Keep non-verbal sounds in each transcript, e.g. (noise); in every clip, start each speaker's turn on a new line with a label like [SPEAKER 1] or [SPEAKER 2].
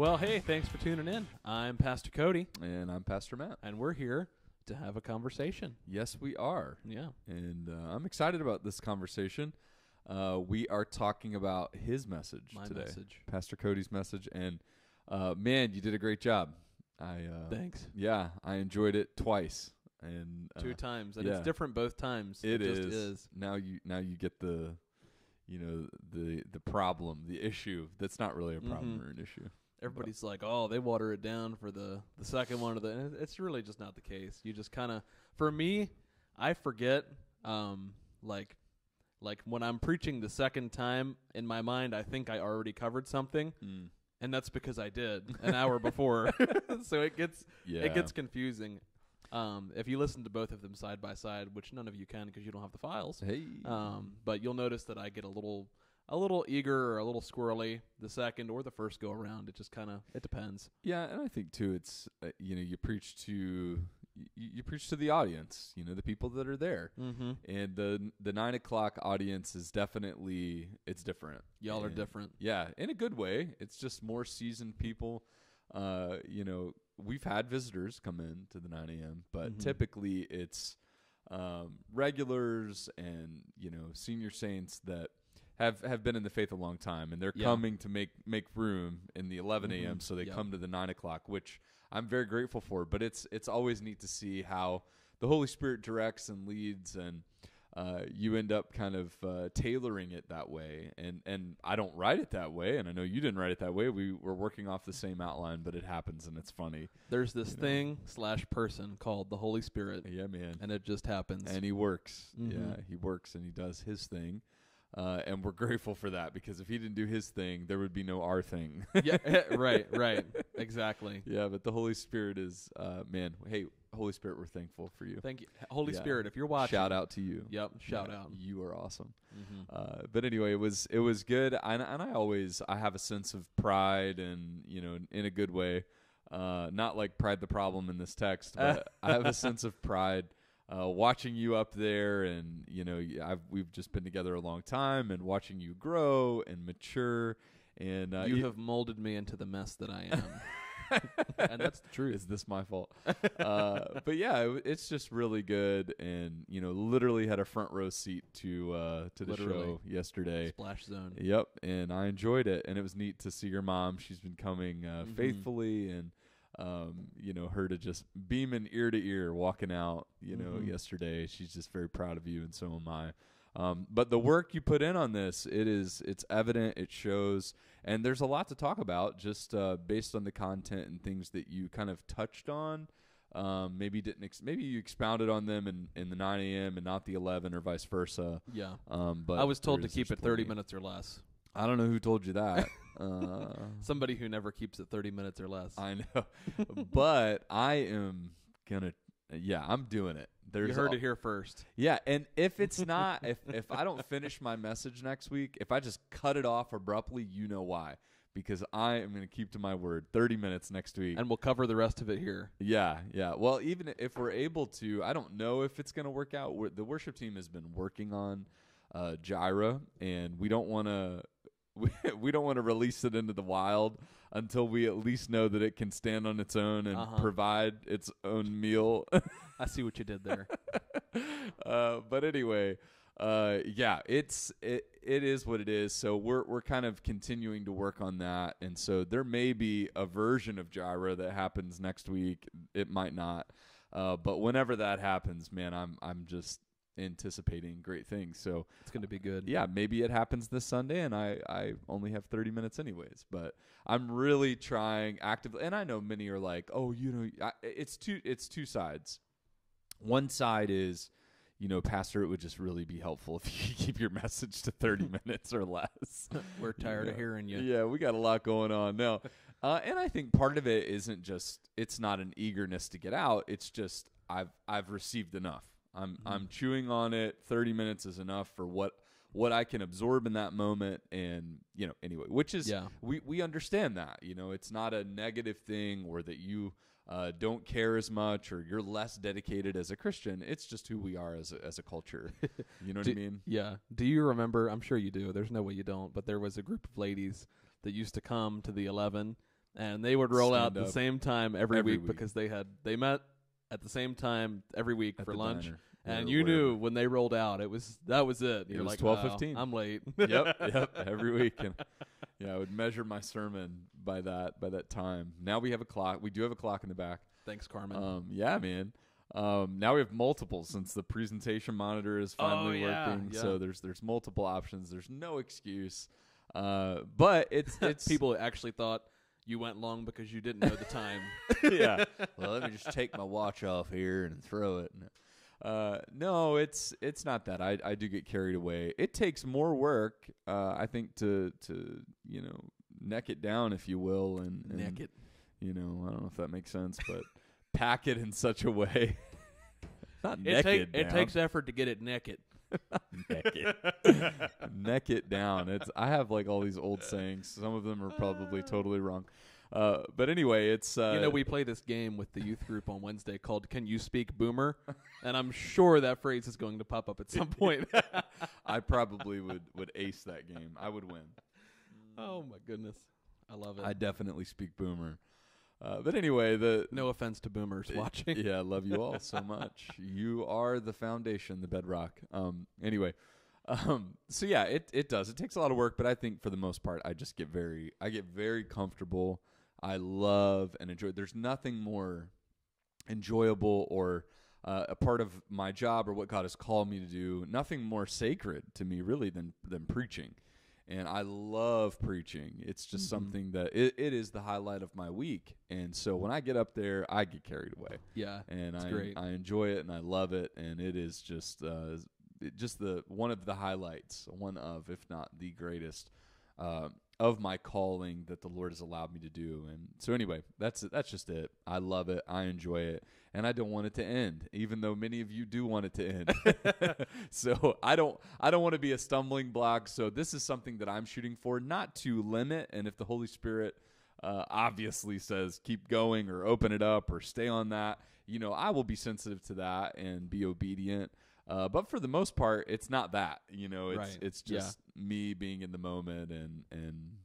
[SPEAKER 1] Well, hey, thanks for tuning in. I'm Pastor Cody,
[SPEAKER 2] And I'm Pastor Matt.
[SPEAKER 1] and we're here to have a conversation.
[SPEAKER 2] Yes, we are.
[SPEAKER 1] Yeah.
[SPEAKER 2] And uh, I'm excited about this conversation. Uh, we are talking about his message
[SPEAKER 1] My
[SPEAKER 2] today,
[SPEAKER 1] message.
[SPEAKER 2] Pastor Cody's message. And uh, man, you did a great job. I uh,
[SPEAKER 1] Thanks.
[SPEAKER 2] yeah, I enjoyed it twice. And uh,
[SPEAKER 1] Two times, and
[SPEAKER 2] yeah.
[SPEAKER 1] it's different both times.
[SPEAKER 2] It
[SPEAKER 1] just
[SPEAKER 2] is.
[SPEAKER 1] is.
[SPEAKER 2] now you now you get the you know the the problem, the issue that's not really a problem
[SPEAKER 1] Mhm.
[SPEAKER 2] or an issue.
[SPEAKER 1] Everybody's like, "Oh, they water it down for the the second one of the." and It's really just not the case. You just kind of, for me, I forget. Um, like, like when I'm preaching the second time in my mind, I think I already covered something,
[SPEAKER 2] Mm.
[SPEAKER 1] and that's because I did an (laughs) hour before. (laughs) so it gets
[SPEAKER 2] Yeah.
[SPEAKER 1] it gets confusing. Um, if you listen to both of them side by side, which none of you can because you don't have the files,
[SPEAKER 2] Hey.
[SPEAKER 1] um, but you'll notice that I get a little a little eager or a little squirrely the second or the first go around. It just kind of it depends.
[SPEAKER 2] Yeah, and I think too, it's uh, you know you preach to you, you preach to the audience, you know the people that are there,
[SPEAKER 1] Mm-hmm.
[SPEAKER 2] and the the nine o'clock audience is definitely it's different.
[SPEAKER 1] Y'all are
[SPEAKER 2] And-
[SPEAKER 1] different.
[SPEAKER 2] Yeah, in a good way. It's just more seasoned people. Uh, you know, we've had visitors come in to the nine a.m., but
[SPEAKER 1] Mhm.
[SPEAKER 2] typically it's um, regulars and you know senior saints that have have been in the faith a long time, and they're
[SPEAKER 1] Yeah.
[SPEAKER 2] coming to make make room in the 11 a.m.
[SPEAKER 1] Mhm.
[SPEAKER 2] So they come to the nine o'clock, which I'm very grateful for. But it's it's always neat to see how the Holy Spirit directs and leads, and uh, you end up kind of uh, tailoring it that way. And and I don't write it that way, and I know you didn't write it that way. We were working off the same outline, but it happens, and it's funny.
[SPEAKER 1] There's this
[SPEAKER 2] You know.
[SPEAKER 1] thing slash person called the Holy Spirit,
[SPEAKER 2] Yeah, man.
[SPEAKER 1] and it just happens.
[SPEAKER 2] and he works.
[SPEAKER 1] Mhm.
[SPEAKER 2] Yeah, he works and he does his thing. Uh, and we're (laughs) grateful for that because if he didn't do his thing, there would be no our thing. (laughs)
[SPEAKER 1] yeah, (laughs) right, right, exactly.
[SPEAKER 2] yeah, but the Holy Spirit is, uh, man. Hey, Holy Spirit, we're thankful for you.
[SPEAKER 1] Thank you, Holy
[SPEAKER 2] Yeah.
[SPEAKER 1] Spirit. If you're watching,
[SPEAKER 2] Shout out to you.
[SPEAKER 1] Yep, shout
[SPEAKER 2] Yeah,
[SPEAKER 1] out.
[SPEAKER 2] You are awesome.
[SPEAKER 1] hmm
[SPEAKER 2] Uh, but anyway, it was it was good, and, and I always I have a sense of pride, and you know, in a good way, uh, not like pride the problem in this text, but I have a sense of pride uh, watching you up there, and you know, I've we've just been together a long time, and watching you grow and mature, and uh,
[SPEAKER 1] you have molded me into the mess that I am, (laughs) and that's the truth.
[SPEAKER 2] is this my fault? uh, (laughs) but yeah, it, it's just really good, and you know, literally had a front row seat to uh, to the
[SPEAKER 1] Literally.
[SPEAKER 2] show yesterday.
[SPEAKER 1] Splash zone.
[SPEAKER 2] Yep, and I enjoyed it, and it was neat to see your mom. She's been coming uh,
[SPEAKER 1] Mhm.
[SPEAKER 2] faithfully, and um, you know her to just beaming ear to ear, walking out. You know,
[SPEAKER 1] Mhm.
[SPEAKER 2] yesterday she's just very proud of you, and so am I. Um, but the work you put in on this, it is it's evident, it shows, and there's a lot to talk about just uh, based on the content and things that you kind of touched on. Um, maybe didn't ex- maybe you expounded on them in, in the 9 a.m. and not the 11 or vice versa.
[SPEAKER 1] Yeah.
[SPEAKER 2] Um, but
[SPEAKER 1] I was told to keep it 30
[SPEAKER 2] plenty.
[SPEAKER 1] minutes or less.
[SPEAKER 2] I don't know who told you that. (laughs) uh,
[SPEAKER 1] Somebody who never keeps it 30 minutes or less.
[SPEAKER 2] I know, (laughs) but I am gonna. Yeah, I'm doing it. There's
[SPEAKER 1] you heard
[SPEAKER 2] al-
[SPEAKER 1] it here first.
[SPEAKER 2] Yeah, and if it's (laughs) not, if if I don't finish my message next week, if I just cut it off abruptly, you know why? Because I am going to keep to my word. Thirty minutes next week.
[SPEAKER 1] And we'll cover the rest of it here.
[SPEAKER 2] yeah, yeah. Well, even if we're able to, I don't know if it's going to work out. We're, the worship team has been working on uh, Gyra, and we don't want to. We, (laughs) we don't want to release it into the wild until we at least know that it can stand on its own and
[SPEAKER 1] Uh-huh.
[SPEAKER 2] provide its own meal.
[SPEAKER 1] I see what you did there. (laughs)
[SPEAKER 2] uh, but anyway, uh, yeah, it's it it is what it is. So we're we're kind of continuing to work on that, and so there may be a version of Gyra that happens next week. It might not, uh, but whenever that happens, man, I'm I'm just anticipating great things. So
[SPEAKER 1] It's going to be good.
[SPEAKER 2] yeah, maybe it happens this Sunday, and I I only have thirty minutes anyways. But I'm really trying actively, and I know many are like, oh, you know, I, it's two it's two sides. One side is, you know, Pastor, it would just really be helpful if (laughs) you could keep your message to thirty (laughs) minutes or less. (laughs)
[SPEAKER 1] We're tired of hearing you.
[SPEAKER 2] Yeah, we got a lot going on now. Uh, and I think part of it isn't just it's not an eagerness to get out. It's just I've I've received enough. I'm
[SPEAKER 1] Mm-hmm.
[SPEAKER 2] I'm chewing on it. Thirty minutes is enough for what what I can absorb in that moment. And you know, anyway, which is
[SPEAKER 1] Yeah.
[SPEAKER 2] we we understand that. You know, it's not a negative thing or that you uh, don't care as much or you're less dedicated as a Christian. It's just who we are as a, as a culture. (laughs) You know what I
[SPEAKER 1] Do-
[SPEAKER 2] mean?
[SPEAKER 1] Yeah. Do you remember? I'm sure you do. There's no way you don't. But there was a group of ladies that used to come to the 11 and they would roll out the same time every,
[SPEAKER 2] Every
[SPEAKER 1] week,
[SPEAKER 2] week.
[SPEAKER 1] because they had they met at the same time every week
[SPEAKER 2] at
[SPEAKER 1] for
[SPEAKER 2] the
[SPEAKER 1] lunch.
[SPEAKER 2] diner.
[SPEAKER 1] And
[SPEAKER 2] Or
[SPEAKER 1] you knew when they rolled out, it was that was it. You're
[SPEAKER 2] was
[SPEAKER 1] like,
[SPEAKER 2] 12:15.
[SPEAKER 1] "Wow, I'm late. (laughs)
[SPEAKER 2] yep, (laughs) yep. Every week, and yeah, I would measure my sermon by that by that time. Now we have a clock. We do have a clock in the back.
[SPEAKER 1] Thanks, Carmen.
[SPEAKER 2] Um, yeah, man. Um, now we have multiple since the presentation monitor is finally
[SPEAKER 1] Oh, yeah,
[SPEAKER 2] working.
[SPEAKER 1] yeah.
[SPEAKER 2] So there's there's multiple options. There's no excuse. Uh, but it's (laughs) it's
[SPEAKER 1] People actually thought you went long because you didn't know the time. (laughs)
[SPEAKER 2] yeah. (laughs) Well, let me just take my watch off here and throw it. Uh, no, it's it's not that. I I do get carried away. It takes more work, uh, I think, to to you know neck it down, if you will, and, and
[SPEAKER 1] Neck it.
[SPEAKER 2] You know, I don't know if that makes sense, but pack it in such a way. (laughs) not
[SPEAKER 1] It, take,
[SPEAKER 2] it
[SPEAKER 1] it takes effort to get it naked. (laughs)
[SPEAKER 2] neck it. (laughs) neck it down. It's I have like all these old sayings. Some of them are probably totally wrong. Uh, but anyway, it's uh,
[SPEAKER 1] you know, we play this game with the youth group on Wednesday called "Can You Speak Boomer," and I'm sure that phrase is going to pop up at some (laughs) point.
[SPEAKER 2] I probably would would ace that game. I would win.
[SPEAKER 1] oh my goodness, I love it.
[SPEAKER 2] I definitely speak boomer. Uh, but anyway, the
[SPEAKER 1] no offense to boomers watching.
[SPEAKER 2] yeah, I love you all so (laughs) much. You are the foundation, the bedrock. Um, anyway, um, so yeah, it it does. It takes a lot of work, but I think for the most part, I just get very I get very comfortable. I love and enjoy. There's nothing more enjoyable or uh, a part of my job or what God has called me to do. Nothing more sacred to me really than than preaching. And I love preaching. It's just
[SPEAKER 1] Mhm.
[SPEAKER 2] something that it, it is the highlight of my week. And so when I get up there, I get carried away
[SPEAKER 1] Yeah,
[SPEAKER 2] and I
[SPEAKER 1] great.
[SPEAKER 2] I enjoy it and I love it and it is just uh it- just the one of the highlights, one of if not the greatest uh, of my calling that the Lord has allowed me to do. And so anyway, that's that's just it. I love it. I enjoy it. And I don't want it to end, even though many of you do want it to end. (laughs) so I don't I don't want to be a stumbling block. So this is something that I'm shooting for, not to limit. And if the Holy Spirit uh, obviously says keep going or open it up or stay on that, you know, I will be sensitive to that and be obedient. Uh, but for the most part, it's not that. You know, it's
[SPEAKER 1] Right.
[SPEAKER 2] it's
[SPEAKER 1] Yeah.
[SPEAKER 2] just me being in the moment and and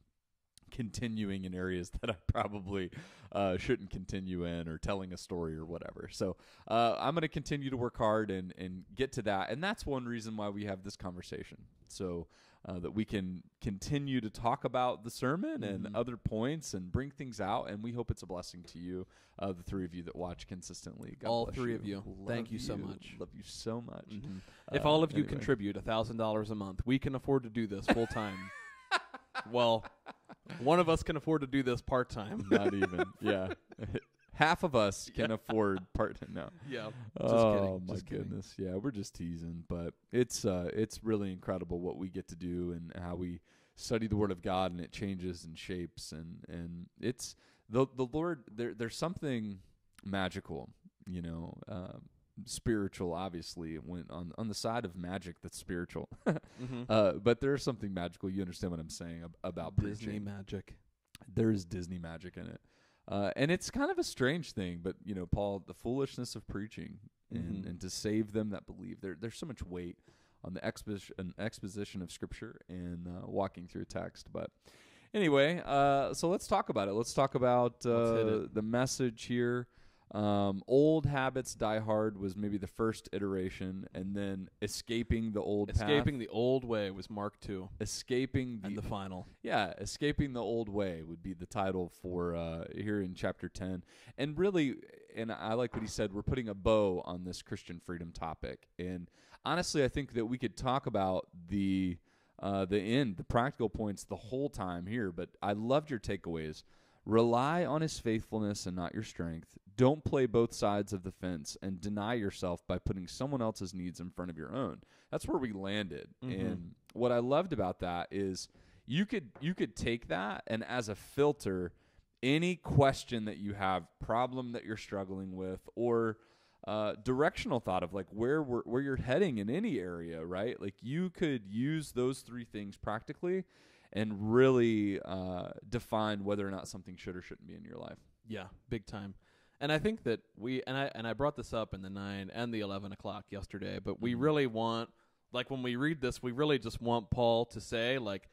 [SPEAKER 2] continuing in areas (laughs) that I probably uh, shouldn't continue in or telling a story or whatever. So uh, I'm going to continue to work hard and and get to that, and that's one reason why we have this conversation. So. Uh, that we can continue to talk about the sermon and
[SPEAKER 1] Mhm.
[SPEAKER 2] other points and bring things out, and we hope it's a blessing to you, uh, the three of you that watch consistently. God
[SPEAKER 1] All three of you.
[SPEAKER 2] Love
[SPEAKER 1] Thank you so much.
[SPEAKER 2] Love you so much.
[SPEAKER 1] Mhm. if
[SPEAKER 2] Uh,
[SPEAKER 1] all of you
[SPEAKER 2] anyway.
[SPEAKER 1] contribute a thousand dollars a month, we can afford to do this full time. (laughs) well, one of us can afford to do this part time.
[SPEAKER 2] not even, yeah. (laughs) (laughs) Half of us (laughs) can afford part. Time. No,
[SPEAKER 1] yeah,
[SPEAKER 2] oh
[SPEAKER 1] kidding,
[SPEAKER 2] my goodness, yeah, we're just teasing, but it's uh, it's really incredible what we get to do and how we study the Word of God and it changes and shapes and and it's the the Lord. There there's something magical, you know, um, spiritual. Obviously, when on on the side of magic that's spiritual, (laughs)
[SPEAKER 1] mm-hmm.
[SPEAKER 2] uh, but there's something magical. You understand what I'm saying ab- about
[SPEAKER 1] Disney
[SPEAKER 2] preaching.
[SPEAKER 1] magic.
[SPEAKER 2] there is Disney magic in it. Uh, and it's kind of a strange thing, but you know, Paul, the foolishness of preaching and,
[SPEAKER 1] Mhm.
[SPEAKER 2] and to save them that believe. There, there's so much weight on the exposition, exposition of Scripture and uh, walking through text. But anyway, uh, so let's talk about it. Let's talk about uh, the message here. Um, old habits die hard was maybe the first iteration, and then escaping the old
[SPEAKER 1] Escaping
[SPEAKER 2] path,
[SPEAKER 1] the old way was Mark two,
[SPEAKER 2] escaping
[SPEAKER 1] and the final.
[SPEAKER 2] yeah, escaping the old way would be the title for uh, here in chapter ten. And really, and I like what he said. We're putting a bow on this Christian freedom topic. And honestly, I think that we could talk about the uh, the end, the practical points, the whole time here. But I loved your takeaways. Rely on His faithfulness and not your strength. Don't play both sides of the fence and deny yourself by putting someone else's needs in front of your own. That's where we landed.
[SPEAKER 1] Mhm.
[SPEAKER 2] And what I loved about that is you could you could take that and as a filter any question that you have problem that you're struggling with or uh, directional thought of like where we're, where you're heading in any area right like you could use those three things practically and really uh, define whether or not something should or shouldn't be in your life
[SPEAKER 1] Yeah, big time. And I think that we and I and I brought this up in the nine and the eleven o'clock yesterday, but we
[SPEAKER 2] Mhm.
[SPEAKER 1] really want like when we read this, we really just want Paul to say like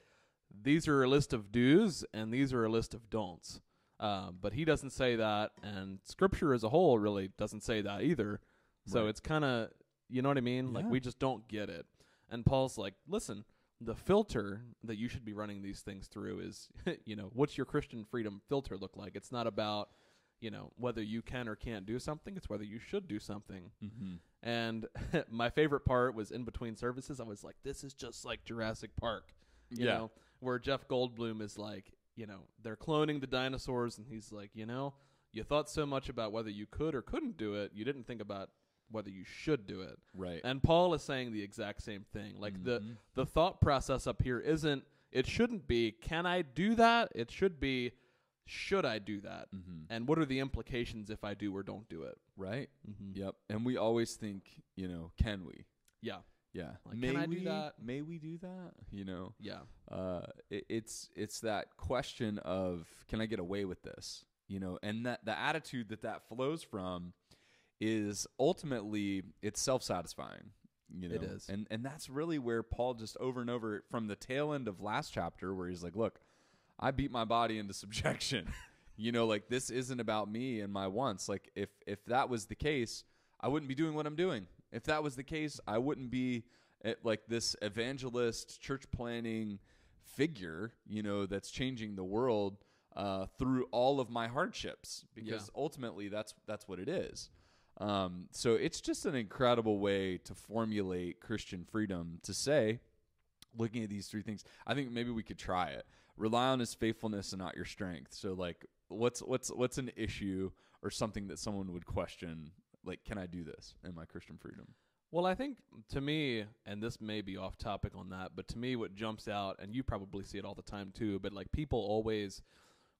[SPEAKER 1] these are a list of do's and these are a list of don'ts. Uh, but he doesn't say that, and Scripture as a whole really doesn't say that either. So
[SPEAKER 2] Right.
[SPEAKER 1] it's kind of, you know what I mean? Like we just don't get it. And Paul's like, listen, the filter that you should be running these things through is, (laughs) you know, what's your Christian freedom filter look like? It's not about, you know, whether you can or can't do something. It's whether you should do something.
[SPEAKER 2] Mm-hmm.
[SPEAKER 1] And (laughs) my favorite part was in between services. I was like, this is just like Jurassic Park, you
[SPEAKER 2] Yeah.
[SPEAKER 1] know, where Jeff Goldblum is like, you know, they're cloning the dinosaurs, and he's like, you know, you thought so much about whether you could or couldn't do it, you didn't think about whether you should do it.
[SPEAKER 2] Right.
[SPEAKER 1] And Paul is saying the exact same thing. Like the
[SPEAKER 2] Mhm.
[SPEAKER 1] the thought process up here isn't. It shouldn't be. Can I do that? It should be. Should I do that?
[SPEAKER 2] mm-hmm.
[SPEAKER 1] And what are the implications if I do or don't do it?
[SPEAKER 2] Right.
[SPEAKER 1] Mm-hmm.
[SPEAKER 2] Yep. And we always think, you know, can we?
[SPEAKER 1] Yeah.
[SPEAKER 2] Yeah.
[SPEAKER 1] Like,
[SPEAKER 2] may
[SPEAKER 1] can I do
[SPEAKER 2] we?
[SPEAKER 1] that?
[SPEAKER 2] May we do that? You know,
[SPEAKER 1] Yeah.
[SPEAKER 2] uh, it, it's it's that question of can I get away with this? You know, and that the attitude that that flows from is ultimately it's self satisfying. You know,
[SPEAKER 1] It is.
[SPEAKER 2] and and that's really where Paul just over and over from the tail end of last chapter where he's like, look, I beat my body into (laughs) subjection. you know, like this isn't about me and my wants. Like if if that was the case, I wouldn't be doing what I'm doing. If that was the case, I wouldn't be eh, like this evangelist, church planning figure, you know, that's changing the world uh, through all of my hardships because ultimately that's that's what it is. Um, so it's just an incredible way to formulate Christian freedom to say, looking at these three things, I think maybe we could try it. Rely on his faithfulness and not your strength. So like what's what's what's an issue or something that someone would question like can I do this in my Christian freedom?
[SPEAKER 1] Well, I think to me, and this may be off topic on that, but to me, what jumps out, and you probably see it all the time too, but like people always,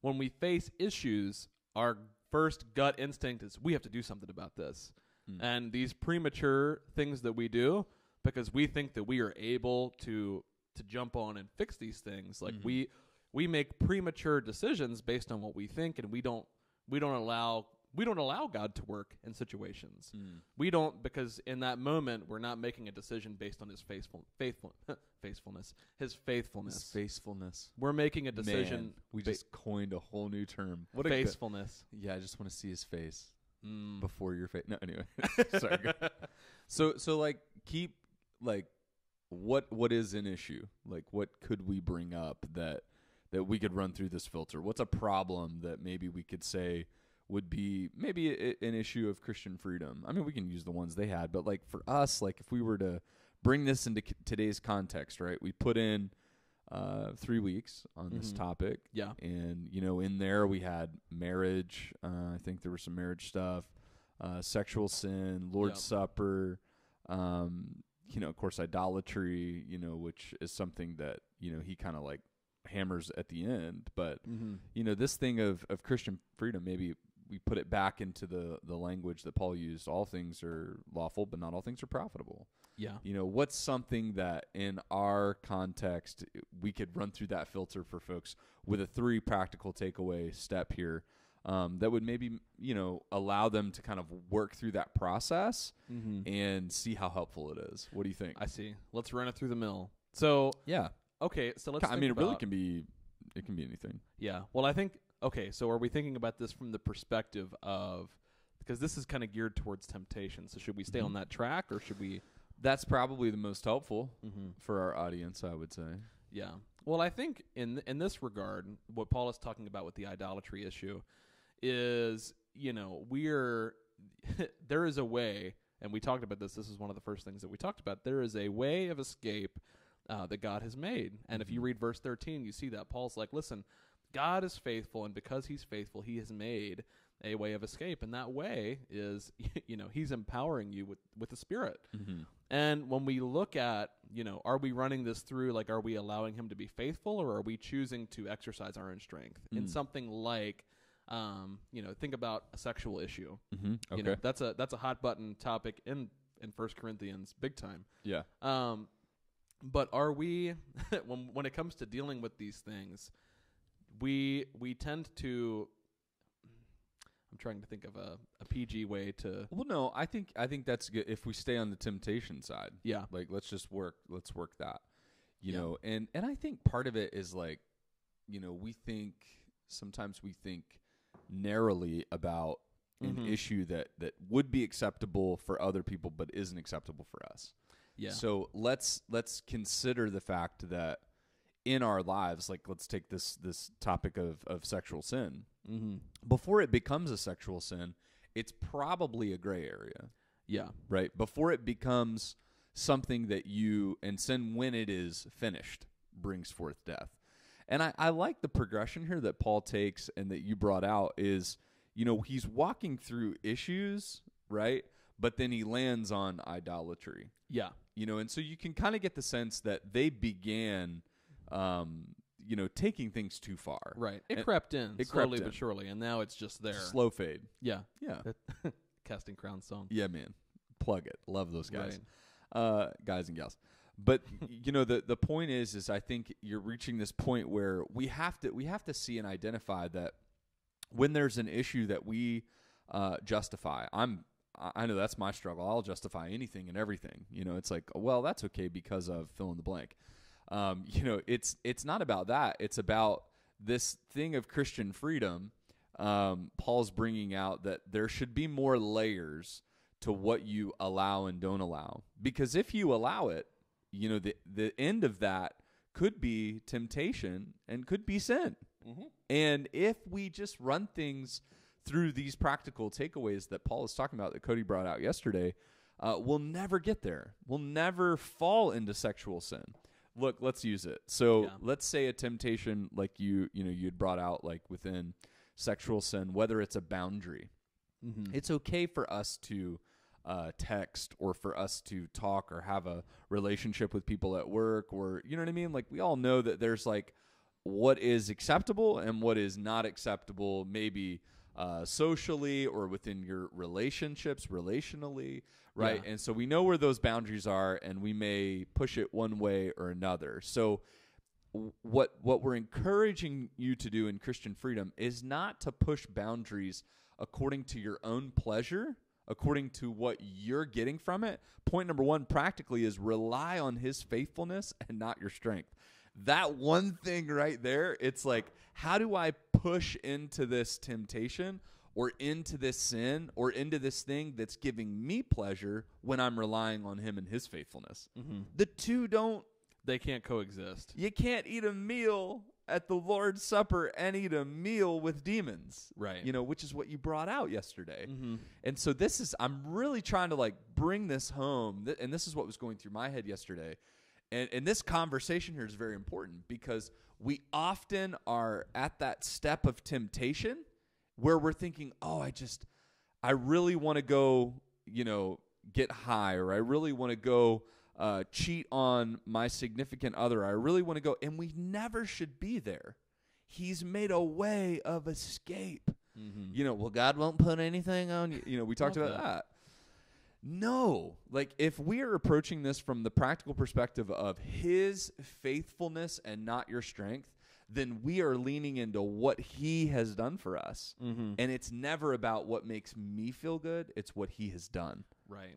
[SPEAKER 1] when we face issues, our first gut instinct is we have to do something about this.
[SPEAKER 2] Mm.
[SPEAKER 1] And these premature things that we do, because we think that we are able to to jump on and fix these things, like
[SPEAKER 2] Mhm.
[SPEAKER 1] we we make premature decisions based on what we think, and we don't we don't allow we don't allow God to work in situations. We don't because in that moment we're not making a decision based on his faithful faithful (laughs) faithfulness, his faithfulness.
[SPEAKER 2] His faithfulness.
[SPEAKER 1] we're making a decision
[SPEAKER 2] Man, we
[SPEAKER 1] ba-
[SPEAKER 2] just coined a whole new term. What good-
[SPEAKER 1] faithfulness.
[SPEAKER 2] Yeah, I just want to see his face
[SPEAKER 1] Mm.
[SPEAKER 2] before your face. No, anyway. (laughs) (laughs) Sorry. so so like keep like what what is an issue? Like what could we bring up that that we could run through this filter? What's a problem that maybe we could say would be maybe a, an issue of Christian freedom? I mean, we can use the ones they had, but like for us, like if we were to bring this into c- today's context, right? We put in uh, three weeks on this
[SPEAKER 1] Mhm.
[SPEAKER 2] topic
[SPEAKER 1] Yeah.
[SPEAKER 2] and you know in there we had marriage uh, i think there was some marriage stuff uh, sexual sin lord's
[SPEAKER 1] Yep.
[SPEAKER 2] supper um, you know of course idolatry you know which is something that you know he kind of like hammers at the end but
[SPEAKER 1] Mm-hmm.
[SPEAKER 2] you know this thing of, of christian freedom maybe we put it back into the, the language that paul used all things are lawful but not all things are profitable
[SPEAKER 1] Yeah.
[SPEAKER 2] you know what's something that in our context we could run through that filter for folks with a three practical takeaway step here um, that would maybe you know allow them to kind of work through that process
[SPEAKER 1] Mm-hmm.
[SPEAKER 2] and see how helpful it is what do you think
[SPEAKER 1] I see. Let's run it through the mill. So
[SPEAKER 2] yeah
[SPEAKER 1] okay, so let's.
[SPEAKER 2] i mean it really can be it can be anything
[SPEAKER 1] Yeah. Well, I think okay. So are we thinking about this from the perspective of because this is kind of geared towards temptation? So should we stay on
[SPEAKER 2] Mhm.
[SPEAKER 1] that track or should we?
[SPEAKER 2] that's probably the most helpful
[SPEAKER 1] Mm-hmm.
[SPEAKER 2] for our audience i would say
[SPEAKER 1] Yeah. Well, I think in in this regard, what Paul is talking about with the idolatry issue is, you know, we're (laughs) there is a way, and we talked about this. This is one of the first things that we talked about. There is a way of escape uh, that God has made, and if you
[SPEAKER 2] Mhm.
[SPEAKER 1] read verse thirteen, you see that Paul's like, listen, God is faithful, and because He's faithful, He has made a way of escape, and that way is, (laughs) you know, He's empowering you with with the Spirit.
[SPEAKER 2] mm-hmm.
[SPEAKER 1] And when we look at, you know, are we running this through like are we allowing him to be faithful or are we choosing to exercise our own strength in
[SPEAKER 2] Mm.
[SPEAKER 1] something like um, you know, think about a sexual issue.
[SPEAKER 2] Mm-hmm. okay
[SPEAKER 1] You know, that's a that's a hot button topic in in First Corinthians big time.
[SPEAKER 2] yeah
[SPEAKER 1] Um but are we (laughs) when when it comes to dealing with these things, we we tend to I'm trying to think of a, a PG way to
[SPEAKER 2] well no i think i think that's good if we stay on the temptation side
[SPEAKER 1] yeah.
[SPEAKER 2] like let's just work let's work that you
[SPEAKER 1] Yeah.
[SPEAKER 2] know and and i think part of it is like you know we think sometimes we think narrowly about an
[SPEAKER 1] Mhm.
[SPEAKER 2] issue that that would be acceptable for other people but isn't acceptable for us.
[SPEAKER 1] Yeah.
[SPEAKER 2] So let's let's consider the fact that in our lives, like let's take this this topic of of sexual sin.
[SPEAKER 1] mm-hmm.
[SPEAKER 2] Before it becomes a sexual sin, it's probably a gray area,
[SPEAKER 1] Yeah.
[SPEAKER 2] right? Before it becomes something that you and sin when it is finished brings forth death. And I, I like the progression here that Paul takes and that you brought out is, you know, he's walking through issues, right? But then he lands on idolatry
[SPEAKER 1] Yeah.
[SPEAKER 2] you know and so you can kind of get the sense that they began um you know taking things too far
[SPEAKER 1] Right. It
[SPEAKER 2] And
[SPEAKER 1] crept in
[SPEAKER 2] it
[SPEAKER 1] slowly
[SPEAKER 2] crept
[SPEAKER 1] but
[SPEAKER 2] in.
[SPEAKER 1] surely, and now it's just there.
[SPEAKER 2] slow fade
[SPEAKER 1] Yeah.
[SPEAKER 2] yeah
[SPEAKER 1] That- (laughs) Casting Crown song.
[SPEAKER 2] yeah man plug it love those guys
[SPEAKER 1] Right.
[SPEAKER 2] uh guys and gals but (laughs) you know the the point is is i think you're reaching this point where we have to we have to see and identify that when there's an issue that we uh justify i'm I I know that's my struggle. I'll justify anything and everything. You know, it's like, well, that's okay because of fill in the blank. Um, (laughs) you know, it's it's not about that. It's about this thing of Christian freedom. Um, Paul's bringing out that there should be more layers to what you allow and don't allow. Because if you allow it, you know, the the end of that could be temptation and could be sin. And if we just run things through these practical takeaways that Paul is talking about that Cody brought out yesterday, uh, we'll never get there. We'll never fall into sexual sin. Look, let's use it. So
[SPEAKER 1] Yeah.
[SPEAKER 2] let's say a temptation like you, you know, you had brought out like within sexual sin, whether it's a boundary.
[SPEAKER 1] Mm-hmm.
[SPEAKER 2] It's okay for us to uh, text or for us to talk or have a relationship with people at work or you know what I mean. Like we all know that there's like what is acceptable and what is not acceptable, maybe uh, socially or within your relationships, relationally, right?
[SPEAKER 1] Yeah.
[SPEAKER 2] And so we know where those boundaries are, and we may push it one way or another. So what what we're encouraging you to do in Christian freedom is not to push boundaries according to your own pleasure, according to what you're getting from it. Point number 1 practically is rely on his faithfulness and not your strength. That one thing right there, it's like how do I push into this temptation or into this sin or into this thing that's giving me pleasure when I'm relying on him and his faithfulness?
[SPEAKER 1] Mm-hmm.
[SPEAKER 2] The two don't
[SPEAKER 1] They can't coexist.
[SPEAKER 2] you can't eat a meal at the Lord's Supper and eat a meal with demons.
[SPEAKER 1] Right.
[SPEAKER 2] You know, which is what you brought out yesterday.
[SPEAKER 1] Mm-hmm.
[SPEAKER 2] And so this is I'm really trying to like bring this home th- and this is what was going through my head yesterday. And and this conversation here is very important because we often are at that step of temptation where we're thinking, "Oh, I just I really want to go, you know, get high or I really want to go uh, cheat on my significant other. I really want to go, and we never should be there. He's made a way of escape.
[SPEAKER 1] Mm-hmm.
[SPEAKER 2] You know, well, God won't put anything on you. You know, we talked
[SPEAKER 1] Love
[SPEAKER 2] about
[SPEAKER 1] that.
[SPEAKER 2] that. No, like if we are approaching this from the practical perspective of His faithfulness and not your strength, then we are leaning into what He has done for us.
[SPEAKER 1] Mm-hmm.
[SPEAKER 2] And it's never about what makes me feel good, it's what He has done.
[SPEAKER 1] Right.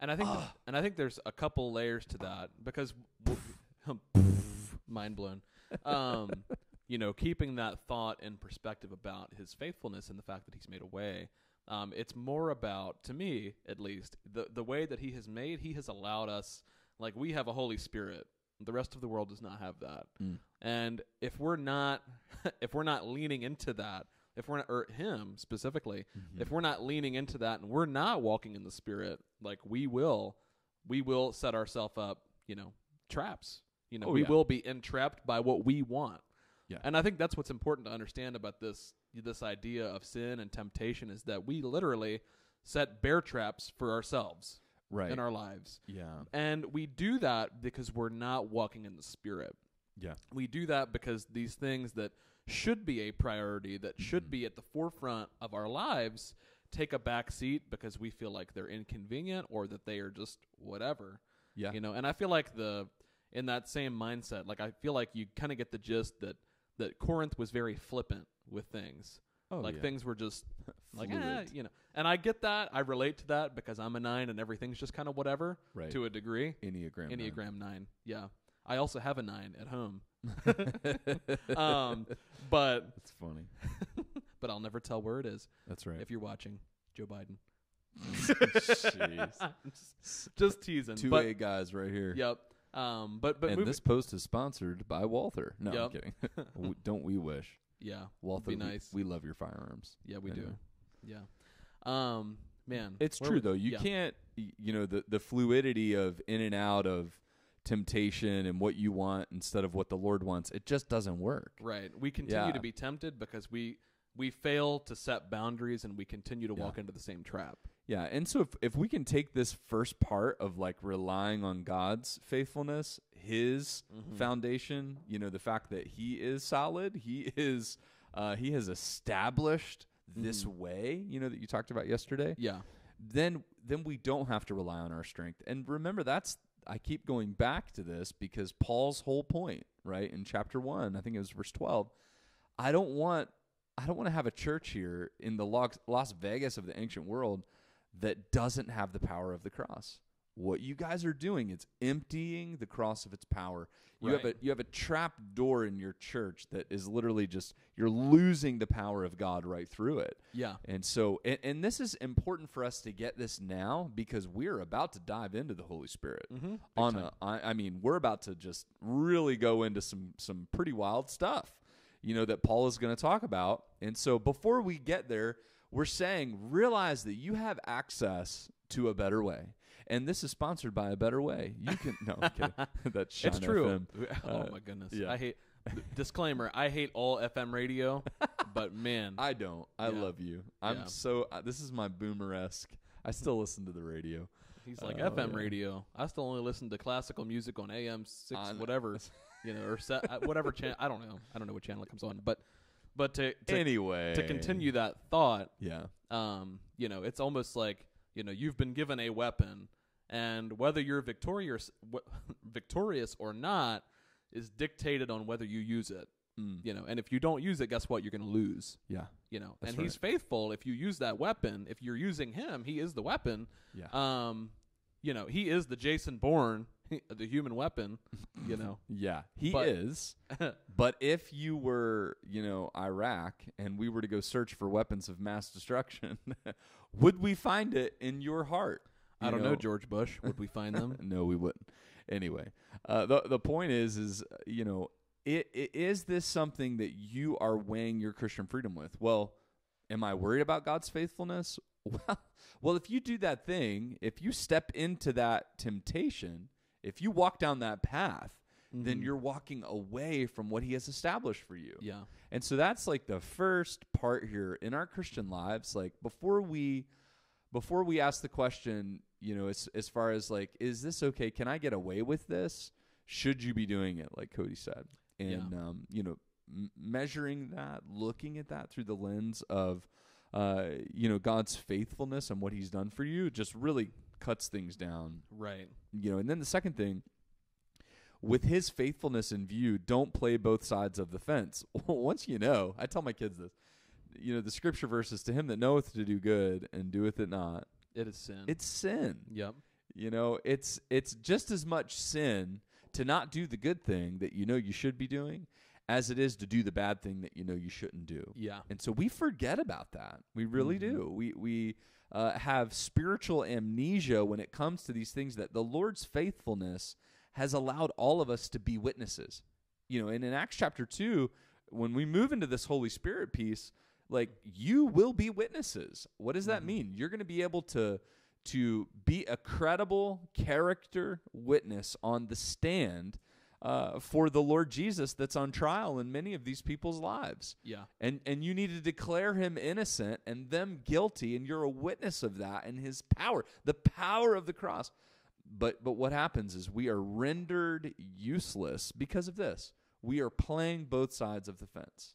[SPEAKER 1] And I think th-
[SPEAKER 2] Ah.
[SPEAKER 1] and I think there's a couple layers to that because (laughs) mind blown. Um, (laughs) you know, keeping that thought in perspective about his faithfulness and the fact that he's made a way. Um, it's more about, to me at least, the the way that he has made. He has allowed us, like we have a Holy Spirit. The rest of the world does not have that.
[SPEAKER 2] Mm.
[SPEAKER 1] And if we're not, (laughs) if we're not leaning into that, if we're not, or him specifically,
[SPEAKER 2] Mm-hmm.
[SPEAKER 1] if we're not leaning into that and we're not walking in the spirit like we will we will set ourselves up you know traps you know
[SPEAKER 2] Oh,
[SPEAKER 1] we
[SPEAKER 2] yeah.
[SPEAKER 1] will be entrapped by what we want
[SPEAKER 2] Yeah.
[SPEAKER 1] and i think that's what's important to understand about this this idea of sin and temptation is that we literally set bear traps for ourselves
[SPEAKER 2] Right.
[SPEAKER 1] in our lives
[SPEAKER 2] yeah.
[SPEAKER 1] and we do that because we're not walking in the spirit
[SPEAKER 2] Yeah.
[SPEAKER 1] we do that because these things that should be a priority that should mm-hmm. be at the forefront of our lives take a back seat because we feel like they're inconvenient or that they are just whatever
[SPEAKER 2] Yeah.
[SPEAKER 1] you know and i feel like the in that same mindset like i feel like you kind of get the gist that that corinth was very flippant with things
[SPEAKER 2] Oh,
[SPEAKER 1] like
[SPEAKER 2] yeah.
[SPEAKER 1] things were just (laughs) like eh, you know and i get that i relate to that because i'm a nine and everything's just kind of whatever
[SPEAKER 2] Right.
[SPEAKER 1] to a degree
[SPEAKER 2] Enneagram.
[SPEAKER 1] Enneagram nine. Yeah. I also have a nine at home. (laughs) (laughs) um, but
[SPEAKER 2] it's funny.
[SPEAKER 1] but I'll never tell where it is.
[SPEAKER 2] That's right.
[SPEAKER 1] If you're watching, Joe Biden.
[SPEAKER 2] Jeez.
[SPEAKER 1] just, just teasing.
[SPEAKER 2] Two
[SPEAKER 1] but
[SPEAKER 2] A guys right here.
[SPEAKER 1] yep. Um, but but
[SPEAKER 2] and
[SPEAKER 1] moving,
[SPEAKER 2] this post is sponsored by Walther. No, I'm kidding. Don't we wish?
[SPEAKER 1] Yeah,
[SPEAKER 2] Walther,
[SPEAKER 1] be
[SPEAKER 2] we-
[SPEAKER 1] nice.
[SPEAKER 2] we, love your firearms.
[SPEAKER 1] yeah, we
[SPEAKER 2] Anyway.
[SPEAKER 1] do. Yeah. Um, man,
[SPEAKER 2] It's
[SPEAKER 1] where
[SPEAKER 2] true
[SPEAKER 1] we-
[SPEAKER 2] though. You
[SPEAKER 1] yeah.
[SPEAKER 2] can't, y- you know, the the fluidity of in and out of temptation and what you want instead of what the Lord wants. It just doesn't work.
[SPEAKER 1] Right. We continue
[SPEAKER 2] Yeah.
[SPEAKER 1] to be tempted because we we fail to set boundaries and we continue to walk into the same trap.
[SPEAKER 2] Yeah, and so if if we can take this first part of like relying on God's faithfulness, His
[SPEAKER 1] Mm-hmm.
[SPEAKER 2] foundation, you know, the fact that He is solid, He is, uh, He has established this way, you know, that you talked about yesterday.
[SPEAKER 1] Yeah.
[SPEAKER 2] Then then we don't have to rely on our strength. And remember, that's I keep going back to this because Paul's whole point, right in chapter one, I think it was verse twelve. I don't want I don't want to have a church here in the Las Vegas of the ancient world that doesn't have the power of the cross. What you guys are doing is emptying the cross of its power. You have a you have a trap door in your church that is literally just you're losing the power of God right through it.
[SPEAKER 1] Yeah.
[SPEAKER 2] And so and, and this is important for us to get this now because we're about to dive into the Holy Spirit.
[SPEAKER 1] Mm-hmm.
[SPEAKER 2] On a I, I mean, we're about to just really go into some some pretty wild stuff. You know that Paul is going to talk about. And so before we get there, we're saying realize that you have access to a better way. And this is sponsored by a better way. You can (laughs) no, I'm kidding. (laughs) That's Shine
[SPEAKER 1] It's true.
[SPEAKER 2] FM. (laughs)
[SPEAKER 1] oh
[SPEAKER 2] Uh,
[SPEAKER 1] my goodness.
[SPEAKER 2] yeah.
[SPEAKER 1] I hate disclaimer, I hate all FM radio, but man,
[SPEAKER 2] I don't. I
[SPEAKER 1] Yeah.
[SPEAKER 2] love you. I'm
[SPEAKER 1] Yeah.
[SPEAKER 2] so. Uh, this is my boomer esque. I still listen to the radio.
[SPEAKER 1] he's like
[SPEAKER 2] Oh,
[SPEAKER 1] FM
[SPEAKER 2] yeah.
[SPEAKER 1] radio. I still only listen to classical music on AM 6
[SPEAKER 2] I know.
[SPEAKER 1] whatever, you know, or set, uh, whatever channel, I don't know. I don't know what channel it comes on, but but to to,
[SPEAKER 2] anyway,
[SPEAKER 1] to continue that thought,
[SPEAKER 2] Yeah.
[SPEAKER 1] um, you know, it's almost like you know you've been given a weapon, and whether you're victorious, w- (laughs) victorious or not, is dictated on whether you use it.
[SPEAKER 2] Mm.
[SPEAKER 1] You know, and if you don't use it, guess what? You're going to lose.
[SPEAKER 2] Yeah.
[SPEAKER 1] You know,
[SPEAKER 2] That's
[SPEAKER 1] and he's faithful. If you use that weapon, if you're using him, he is the weapon.
[SPEAKER 2] Yeah.
[SPEAKER 1] Um, you know, he is the Jason Bourne, (laughs) the human weapon. You know, (laughs)
[SPEAKER 2] Yeah, he
[SPEAKER 1] But-
[SPEAKER 2] is. (laughs) But if you were, you know, Iraq and we were to go search for weapons of mass destruction, would we find it in your heart?
[SPEAKER 1] I
[SPEAKER 2] You
[SPEAKER 1] don't know, George Bush. Would we find them?
[SPEAKER 2] no, we wouldn't. Anyway, uh, the the point is, is uh, you know, is this something that you are weighing your Christian freedom with? Well, am I worried about God's faithfulness? Well, well, if you do that thing, if you step into that temptation, if you walk down that path, then you're walking away from what He has established for you.
[SPEAKER 1] yeah.
[SPEAKER 2] And so that's like the first part here in our Christian lives. Like before we before we ask the question, you know, as as far as like, is this okay? Can I get away with this? Should you be doing it? Like Cody said, and
[SPEAKER 1] Yeah.
[SPEAKER 2] um, you know, m- measuring that, looking at that through the lens of, uh, you know, God's faithfulness and what He's done for you, just really cuts things down
[SPEAKER 1] Right.
[SPEAKER 2] you know and then the second thing with his faithfulness in view don't play both sides of the fence (laughs) once you know i tell my kids this you know the scripture verses to him that knoweth to do good and doeth it not
[SPEAKER 1] It is sin.
[SPEAKER 2] it's sin
[SPEAKER 1] yep.
[SPEAKER 2] you know it's it's just as much sin to not do the good thing that you know you should be doing as it is to do the bad thing that you know you shouldn't do
[SPEAKER 1] Yeah.
[SPEAKER 2] and so we forget about that. We really mm-hmm. do. We we uh, have spiritual amnesia when it comes to these things that the Lord's faithfulness has allowed all of us to be witnesses. You know, and in Acts chapter 2, when we move into this Holy Spirit piece, like you will be witnesses. What does that mean? You're going to be able to to be a credible character witness on the stand uh, for the Lord Jesus that's on trial in many of these people's lives
[SPEAKER 1] Yeah.
[SPEAKER 2] and and you need to declare him innocent and them guilty and you're a witness of that and his power the power of the cross but but what happens is we are rendered useless because of this we are playing both sides of the fence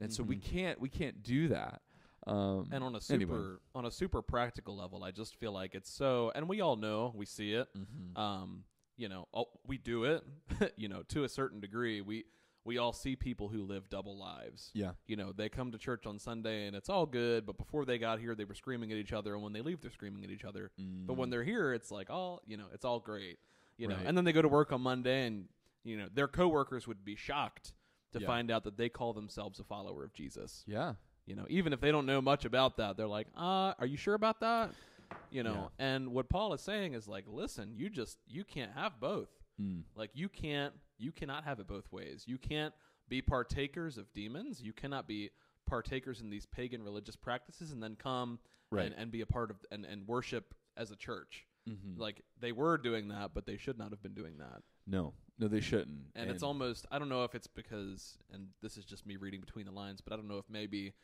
[SPEAKER 2] and so we can't we can't do that um
[SPEAKER 1] And on a super
[SPEAKER 2] anyway.
[SPEAKER 1] on a super practical level, I just feel like it's so and we all know, we see it.
[SPEAKER 2] Mm-hmm.
[SPEAKER 1] Um, you know, all, we do it, (laughs) you know, to a certain degree. We we all see people who live double lives.
[SPEAKER 2] yeah
[SPEAKER 1] You know, they come to church on Sunday and it's all good, but before they got here they were screaming at each other and when they leave they're screaming at each other. But when they're here it's like all, you know, it's all great. You know,
[SPEAKER 2] Right.
[SPEAKER 1] and then they go to work on Monday and you know, their coworkers would be shocked to
[SPEAKER 2] Yeah.
[SPEAKER 1] find out that they call themselves a follower of Jesus
[SPEAKER 2] yeah
[SPEAKER 1] You know, even if they don't know much about that, they're like, "Uh, are you sure about that?" You know, and what Paul is saying is like, "Listen, you just you can't have both.
[SPEAKER 2] Mm.
[SPEAKER 1] Like you can't you cannot have it both ways. You can't be partakers of demons. You cannot be partakers in these pagan religious practices and then come
[SPEAKER 2] Right.
[SPEAKER 1] and, and be a part of and, and worship as a church.
[SPEAKER 2] Mm-hmm.
[SPEAKER 1] Like they were doing that, but they should not have been doing that.
[SPEAKER 2] No, no, they shouldn't.
[SPEAKER 1] And, it's almost I don't know if it's because and this is just me reading between the lines, but I don't know if maybe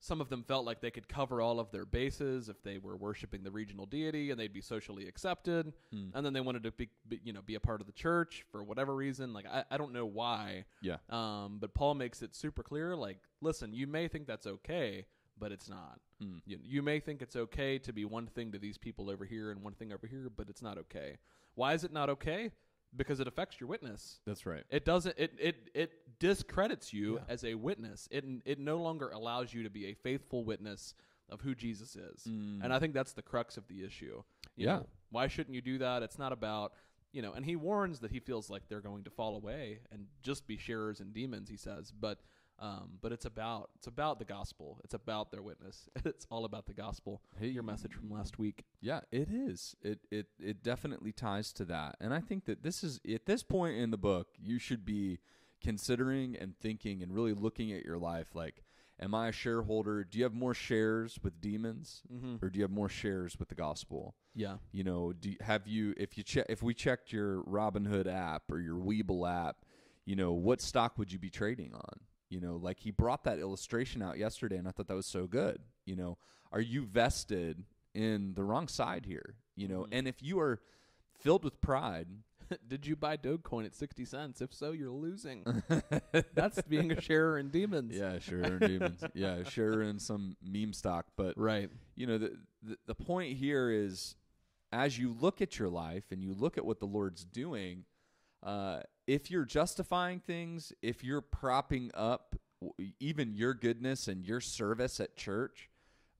[SPEAKER 1] some of them felt like they could cover all of their bases if they were worshiping the regional deity and they'd be socially accepted.
[SPEAKER 2] Mm.
[SPEAKER 1] and then they wanted to be, be you know be a part of the church for whatever reason. Like I, I don't know why.
[SPEAKER 2] Yeah,
[SPEAKER 1] um, but paul makes it super clear like listen you may think that's okay but it's not.
[SPEAKER 2] Mm.
[SPEAKER 1] you, you may think it's okay to be one thing to these people over here and one thing over here but it's not okay. Why is it not okay because it affects your witness
[SPEAKER 2] that's right.
[SPEAKER 1] it doesn't it it it discredits you
[SPEAKER 2] Yeah.
[SPEAKER 1] as a witness it it no longer allows you to be a faithful witness of who jesus is
[SPEAKER 2] Mm.
[SPEAKER 1] and I think that's the crux of the issue. You
[SPEAKER 2] Yeah.
[SPEAKER 1] know, why shouldn't you do that? It's not about, you know, and he warns that he feels like they're going to fall away and just be sharers and demons, he says. But um, but it's about it's about the gospel. It's about their witness. (laughs) It's all about the gospel.
[SPEAKER 2] Hey,
[SPEAKER 1] Your message from last week.
[SPEAKER 2] Yeah, it is. It it it definitely ties to that. And I think that this is at this point in the book, you should be considering and thinking and really looking at your life like am I a shareholder? Do you have more shares with demons
[SPEAKER 1] Mm-hmm.
[SPEAKER 2] or do you have more shares with the gospel?
[SPEAKER 1] Yeah.
[SPEAKER 2] You know, do have you if you check if we checked your Robinhood app or your Webull app, you know, what stock would you be trading on? You know, like he brought that illustration out yesterday and I thought that was so good. You know, are you vested in the wrong side here? You know,
[SPEAKER 1] Mhm.
[SPEAKER 2] and if you are filled with pride, (laughs)
[SPEAKER 1] Did you buy Dogecoin at sixty cents? If so, you're losing. (laughs) That's being a sharer in demons.
[SPEAKER 2] yeah, sure, in demons. yeah, sure in some meme stock, but
[SPEAKER 1] Right.
[SPEAKER 2] you know the, the the point here is as you look at your life and you look at what the lord's doing uh, if you're justifying things if you're propping up even your goodness and your service at church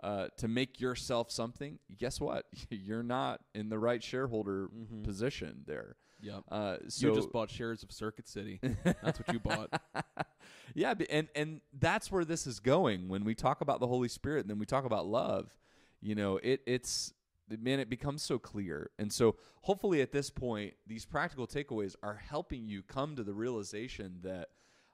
[SPEAKER 2] uh, to make yourself something guess what (laughs) you're not in the right shareholder
[SPEAKER 1] Mhm.
[SPEAKER 2] position there
[SPEAKER 1] Yep.
[SPEAKER 2] uh, so
[SPEAKER 1] you just bought shares of Circuit City. That's what you bought. (laughs)
[SPEAKER 2] yeah, and and that's where this is going when we talk about the Holy Spirit and then we talk about love. You know, it it's man, it becomes so clear. And so hopefully at this point, these practical takeaways are helping you come to the realization that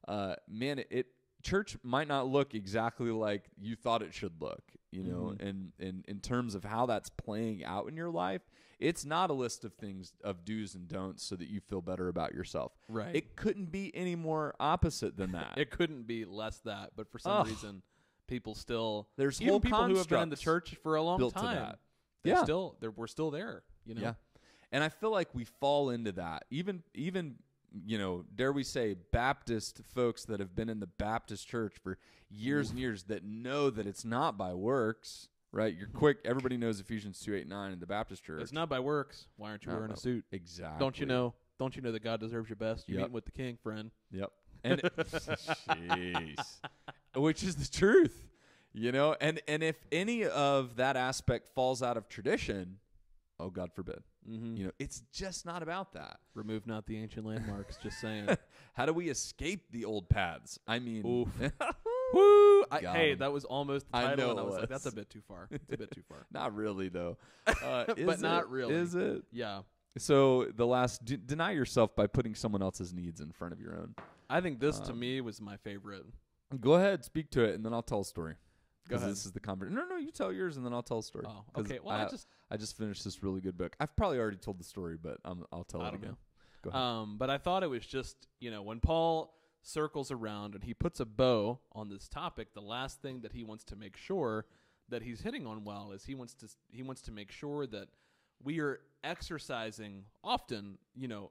[SPEAKER 2] uh man, it, it church might not look exactly like you thought it should look, you know,
[SPEAKER 1] Mhm.
[SPEAKER 2] and in in terms of how that's playing out in your life. It's not a list of things of do's and don'ts so that you feel better about yourself.
[SPEAKER 1] Right.
[SPEAKER 2] It couldn't be any more opposite than that. (laughs)
[SPEAKER 1] It couldn't be less that, but for some
[SPEAKER 2] Ugh.
[SPEAKER 1] reason, people still
[SPEAKER 2] There's
[SPEAKER 1] even
[SPEAKER 2] whole
[SPEAKER 1] people who have been in the church for a long time. They're
[SPEAKER 2] Yeah.
[SPEAKER 1] still they're, we're still there. You know.
[SPEAKER 2] Yeah. And I feel like we fall into that. Even even you know, dare we say Baptist folks that have been in the Baptist church for years and years that know that it's not by works, right? You're quick everybody knows Ephesians 2 8 9 in the Baptist church.
[SPEAKER 1] It's not by works. Why aren't you
[SPEAKER 2] No,
[SPEAKER 1] wearing a suit?
[SPEAKER 2] exactly.
[SPEAKER 1] Don't you know? Don't you know that God deserves your best? You're
[SPEAKER 2] Yep.
[SPEAKER 1] meeting with the King, friend.
[SPEAKER 2] Yep. And (laughs) (laughs) jeez. Which is the truth. You know, and and if any of that aspect falls out of tradition, oh God forbid.
[SPEAKER 1] Mm-hmm.
[SPEAKER 2] You know, it's just not about that.
[SPEAKER 1] Remove not the ancient landmarks. just saying. (laughs)
[SPEAKER 2] How do we escape the old paths? I mean,
[SPEAKER 1] Oof. (laughs) Woo! (laughs) I, hey,
[SPEAKER 2] 'em.
[SPEAKER 1] that was almost the
[SPEAKER 2] I
[SPEAKER 1] title,
[SPEAKER 2] know
[SPEAKER 1] and I
[SPEAKER 2] it
[SPEAKER 1] was like, "That's a bit too far. It's a bit too far."
[SPEAKER 2] not really though. Uh,
[SPEAKER 1] But
[SPEAKER 2] is
[SPEAKER 1] not really.
[SPEAKER 2] Is it?
[SPEAKER 1] Yeah,
[SPEAKER 2] So the last, d- deny yourself by putting someone else's needs in front of your own.
[SPEAKER 1] I think this to
[SPEAKER 2] Um,
[SPEAKER 1] me was my favorite.
[SPEAKER 2] Go ahead, speak to it, and then I'll tell a story.
[SPEAKER 1] Go
[SPEAKER 2] 'Cause
[SPEAKER 1] ahead.
[SPEAKER 2] This is the conversation. No, no, you tell yours, and then I'll tell a story.
[SPEAKER 1] Oh,
[SPEAKER 2] 'Cause
[SPEAKER 1] okay. Well, I,
[SPEAKER 2] I,
[SPEAKER 1] just
[SPEAKER 2] I just finished this really good book. I've probably already told the story, but um, I'll tell
[SPEAKER 1] I
[SPEAKER 2] it
[SPEAKER 1] don't
[SPEAKER 2] again.
[SPEAKER 1] know.
[SPEAKER 2] Go ahead.
[SPEAKER 1] Um, but I thought it was just, you know, when Paul circles around and he puts a bow on this topic, the last thing that he wants to make sure that he's hitting on well is he wants to he wants to make sure that we are exercising often, you know,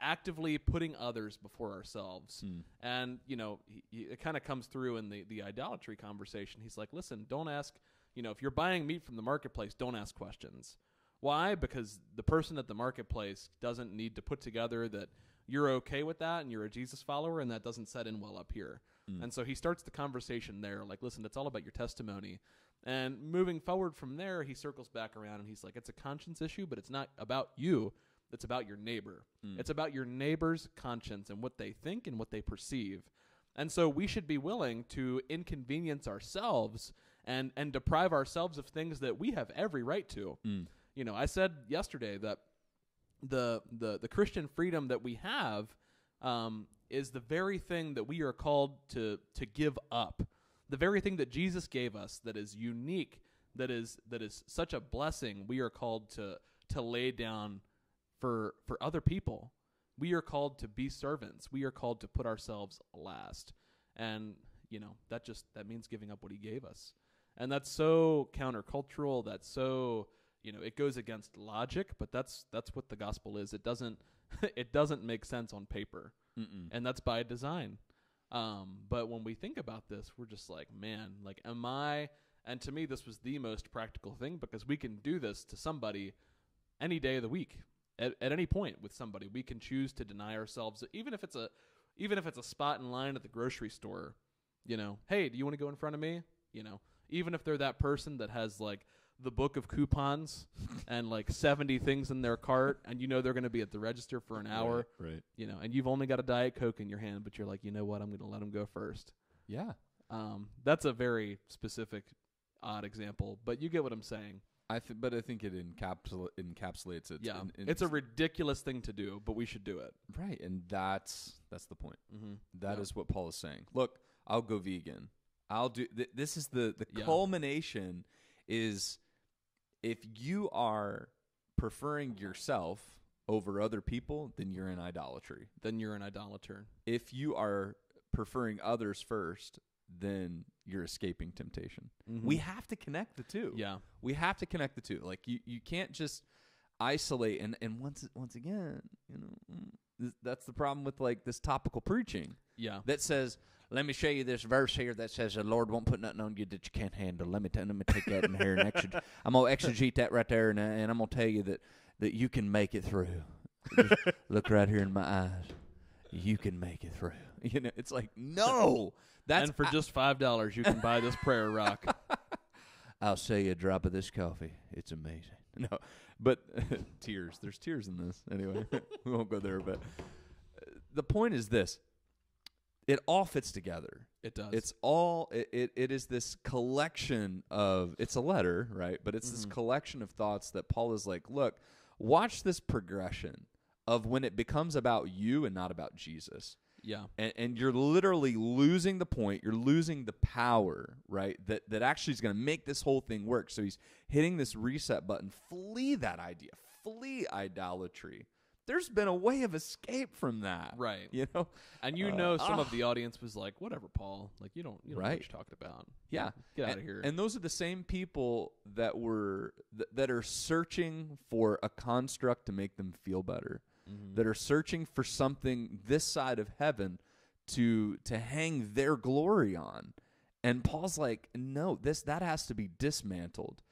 [SPEAKER 1] actively putting others before ourselves.
[SPEAKER 2] Hmm.
[SPEAKER 1] And you know, he, he, it kind of comes through in the the idolatry conversation. He's like, "Listen, don't ask. You know, if you're buying meat from the marketplace, don't ask questions. Why? Because the person at the marketplace doesn't need to put together that you're okay with that and you're a Jesus follower, and that doesn't set in well up here.
[SPEAKER 2] Mm.
[SPEAKER 1] And so he starts the conversation there, like, "Listen, it's all about your testimony." And moving forward from there, he circles back around and he's like, "It's a conscience issue, but it's not about you." It's about your neighbor.
[SPEAKER 2] Mm.
[SPEAKER 1] It's about your neighbor's conscience and what they think and what they perceive. And so we should be willing to inconvenience ourselves and and deprive ourselves of things that we have every right to.
[SPEAKER 2] Mm.
[SPEAKER 1] You know, I said yesterday that the the the Christian freedom that we have um, is the very thing that we are called to to give up. The very thing that Jesus gave us that is unique, that is that is such a blessing. We are called to to lay down for for other people. We are called to be servants. We are called to put ourselves last. And, you know, that just that means giving up what he gave us. And that's so countercultural, that's so, you know, it goes against logic, but that's that's what the gospel is. It doesn't (laughs) it doesn't make sense on paper.
[SPEAKER 2] Mm-mm.
[SPEAKER 1] And that's by design. Um, but when we think about this, we're just like, man, like am I and to me this was the most practical thing because we can do this to somebody any day of the week at, at any point with somebody. We can choose to deny ourselves even if it's a even if it's a spot in line at the grocery store you know hey do you want to go in front of me? You know even if they're that person that has like the book of coupons (laughs) and like 70 things in their cart and you know they're going to be at the register for an hour
[SPEAKER 2] Right, right.
[SPEAKER 1] you know and you've only got a diet coke in your hand but you're like you know what? I'm going to let them go first.
[SPEAKER 2] Yeah.
[SPEAKER 1] um, that's a very specific odd example but you get what i'm saying
[SPEAKER 2] I th- but I think it encapsula- encapsulates it.
[SPEAKER 1] yeah
[SPEAKER 2] in- in-
[SPEAKER 1] it's a ridiculous thing to do but we should do it
[SPEAKER 2] right, and that's that's the point.
[SPEAKER 1] mm-hmm.
[SPEAKER 2] That is
[SPEAKER 1] Yeah.
[SPEAKER 2] what Paul is saying. Look, I'll go vegan. I'll do. Th- this is the the
[SPEAKER 1] Yeah.
[SPEAKER 2] culmination. Is if you are preferring yourself over other people, then you're in idolatry.
[SPEAKER 1] then you're an idolater
[SPEAKER 2] If you are preferring others first, then you're escaping temptation. We have to connect the two.
[SPEAKER 1] Mm-hmm. yeah
[SPEAKER 2] We have to connect the two. Like you, you can't just isolate and and once once again, you know, mm, that's the problem with like this topical preaching
[SPEAKER 1] yeah
[SPEAKER 2] that says, "Let me show you this verse here that says the Lord won't put nothing on you that you can't handle." Let me t- let me take that in here and exeg- (laughs) I'm gonna exegete that right there, and, and I'm gonna tell you that that you can make it through. (laughs) Look right here in my eyes. You can make it through. (laughs) You know, it's like no. That's
[SPEAKER 1] and for
[SPEAKER 2] I-
[SPEAKER 1] just five dollars you can buy this prayer rock (laughs)
[SPEAKER 2] I'll sell you a drop of this coffee. It's amazing. (laughs) No, but (laughs) tears. There's tears in this. Anyway, we won't go there. But uh, the point is this: it all fits together.
[SPEAKER 1] it does
[SPEAKER 2] It's all. It, it, it is this collection of. It's a letter, right? But it's this
[SPEAKER 1] Mhm.
[SPEAKER 2] collection of thoughts that Paul is like, look, watch this progression of when it becomes about you and not about Jesus
[SPEAKER 1] yeah.
[SPEAKER 2] And, and you're literally losing the point you're losing the power right that that actually is going to make this whole thing work. So he's hitting this reset button. Flee that idea. Flee idolatry. There's been a way of escape from that.
[SPEAKER 1] Right.
[SPEAKER 2] You know?
[SPEAKER 1] And you
[SPEAKER 2] Uh,
[SPEAKER 1] know some of
[SPEAKER 2] ah.
[SPEAKER 1] the audience was like whatever paul. Like you don't you don't know
[SPEAKER 2] Right.
[SPEAKER 1] what you're talking about.
[SPEAKER 2] Yeah.
[SPEAKER 1] Get out
[SPEAKER 2] and,
[SPEAKER 1] of here.
[SPEAKER 2] and those are the same people that were th- that are searching for a construct to make them feel better
[SPEAKER 1] Mhm.
[SPEAKER 2] that are searching for something this side of heaven to to hang their glory on. And Paul's like, no, this that has to be dismantled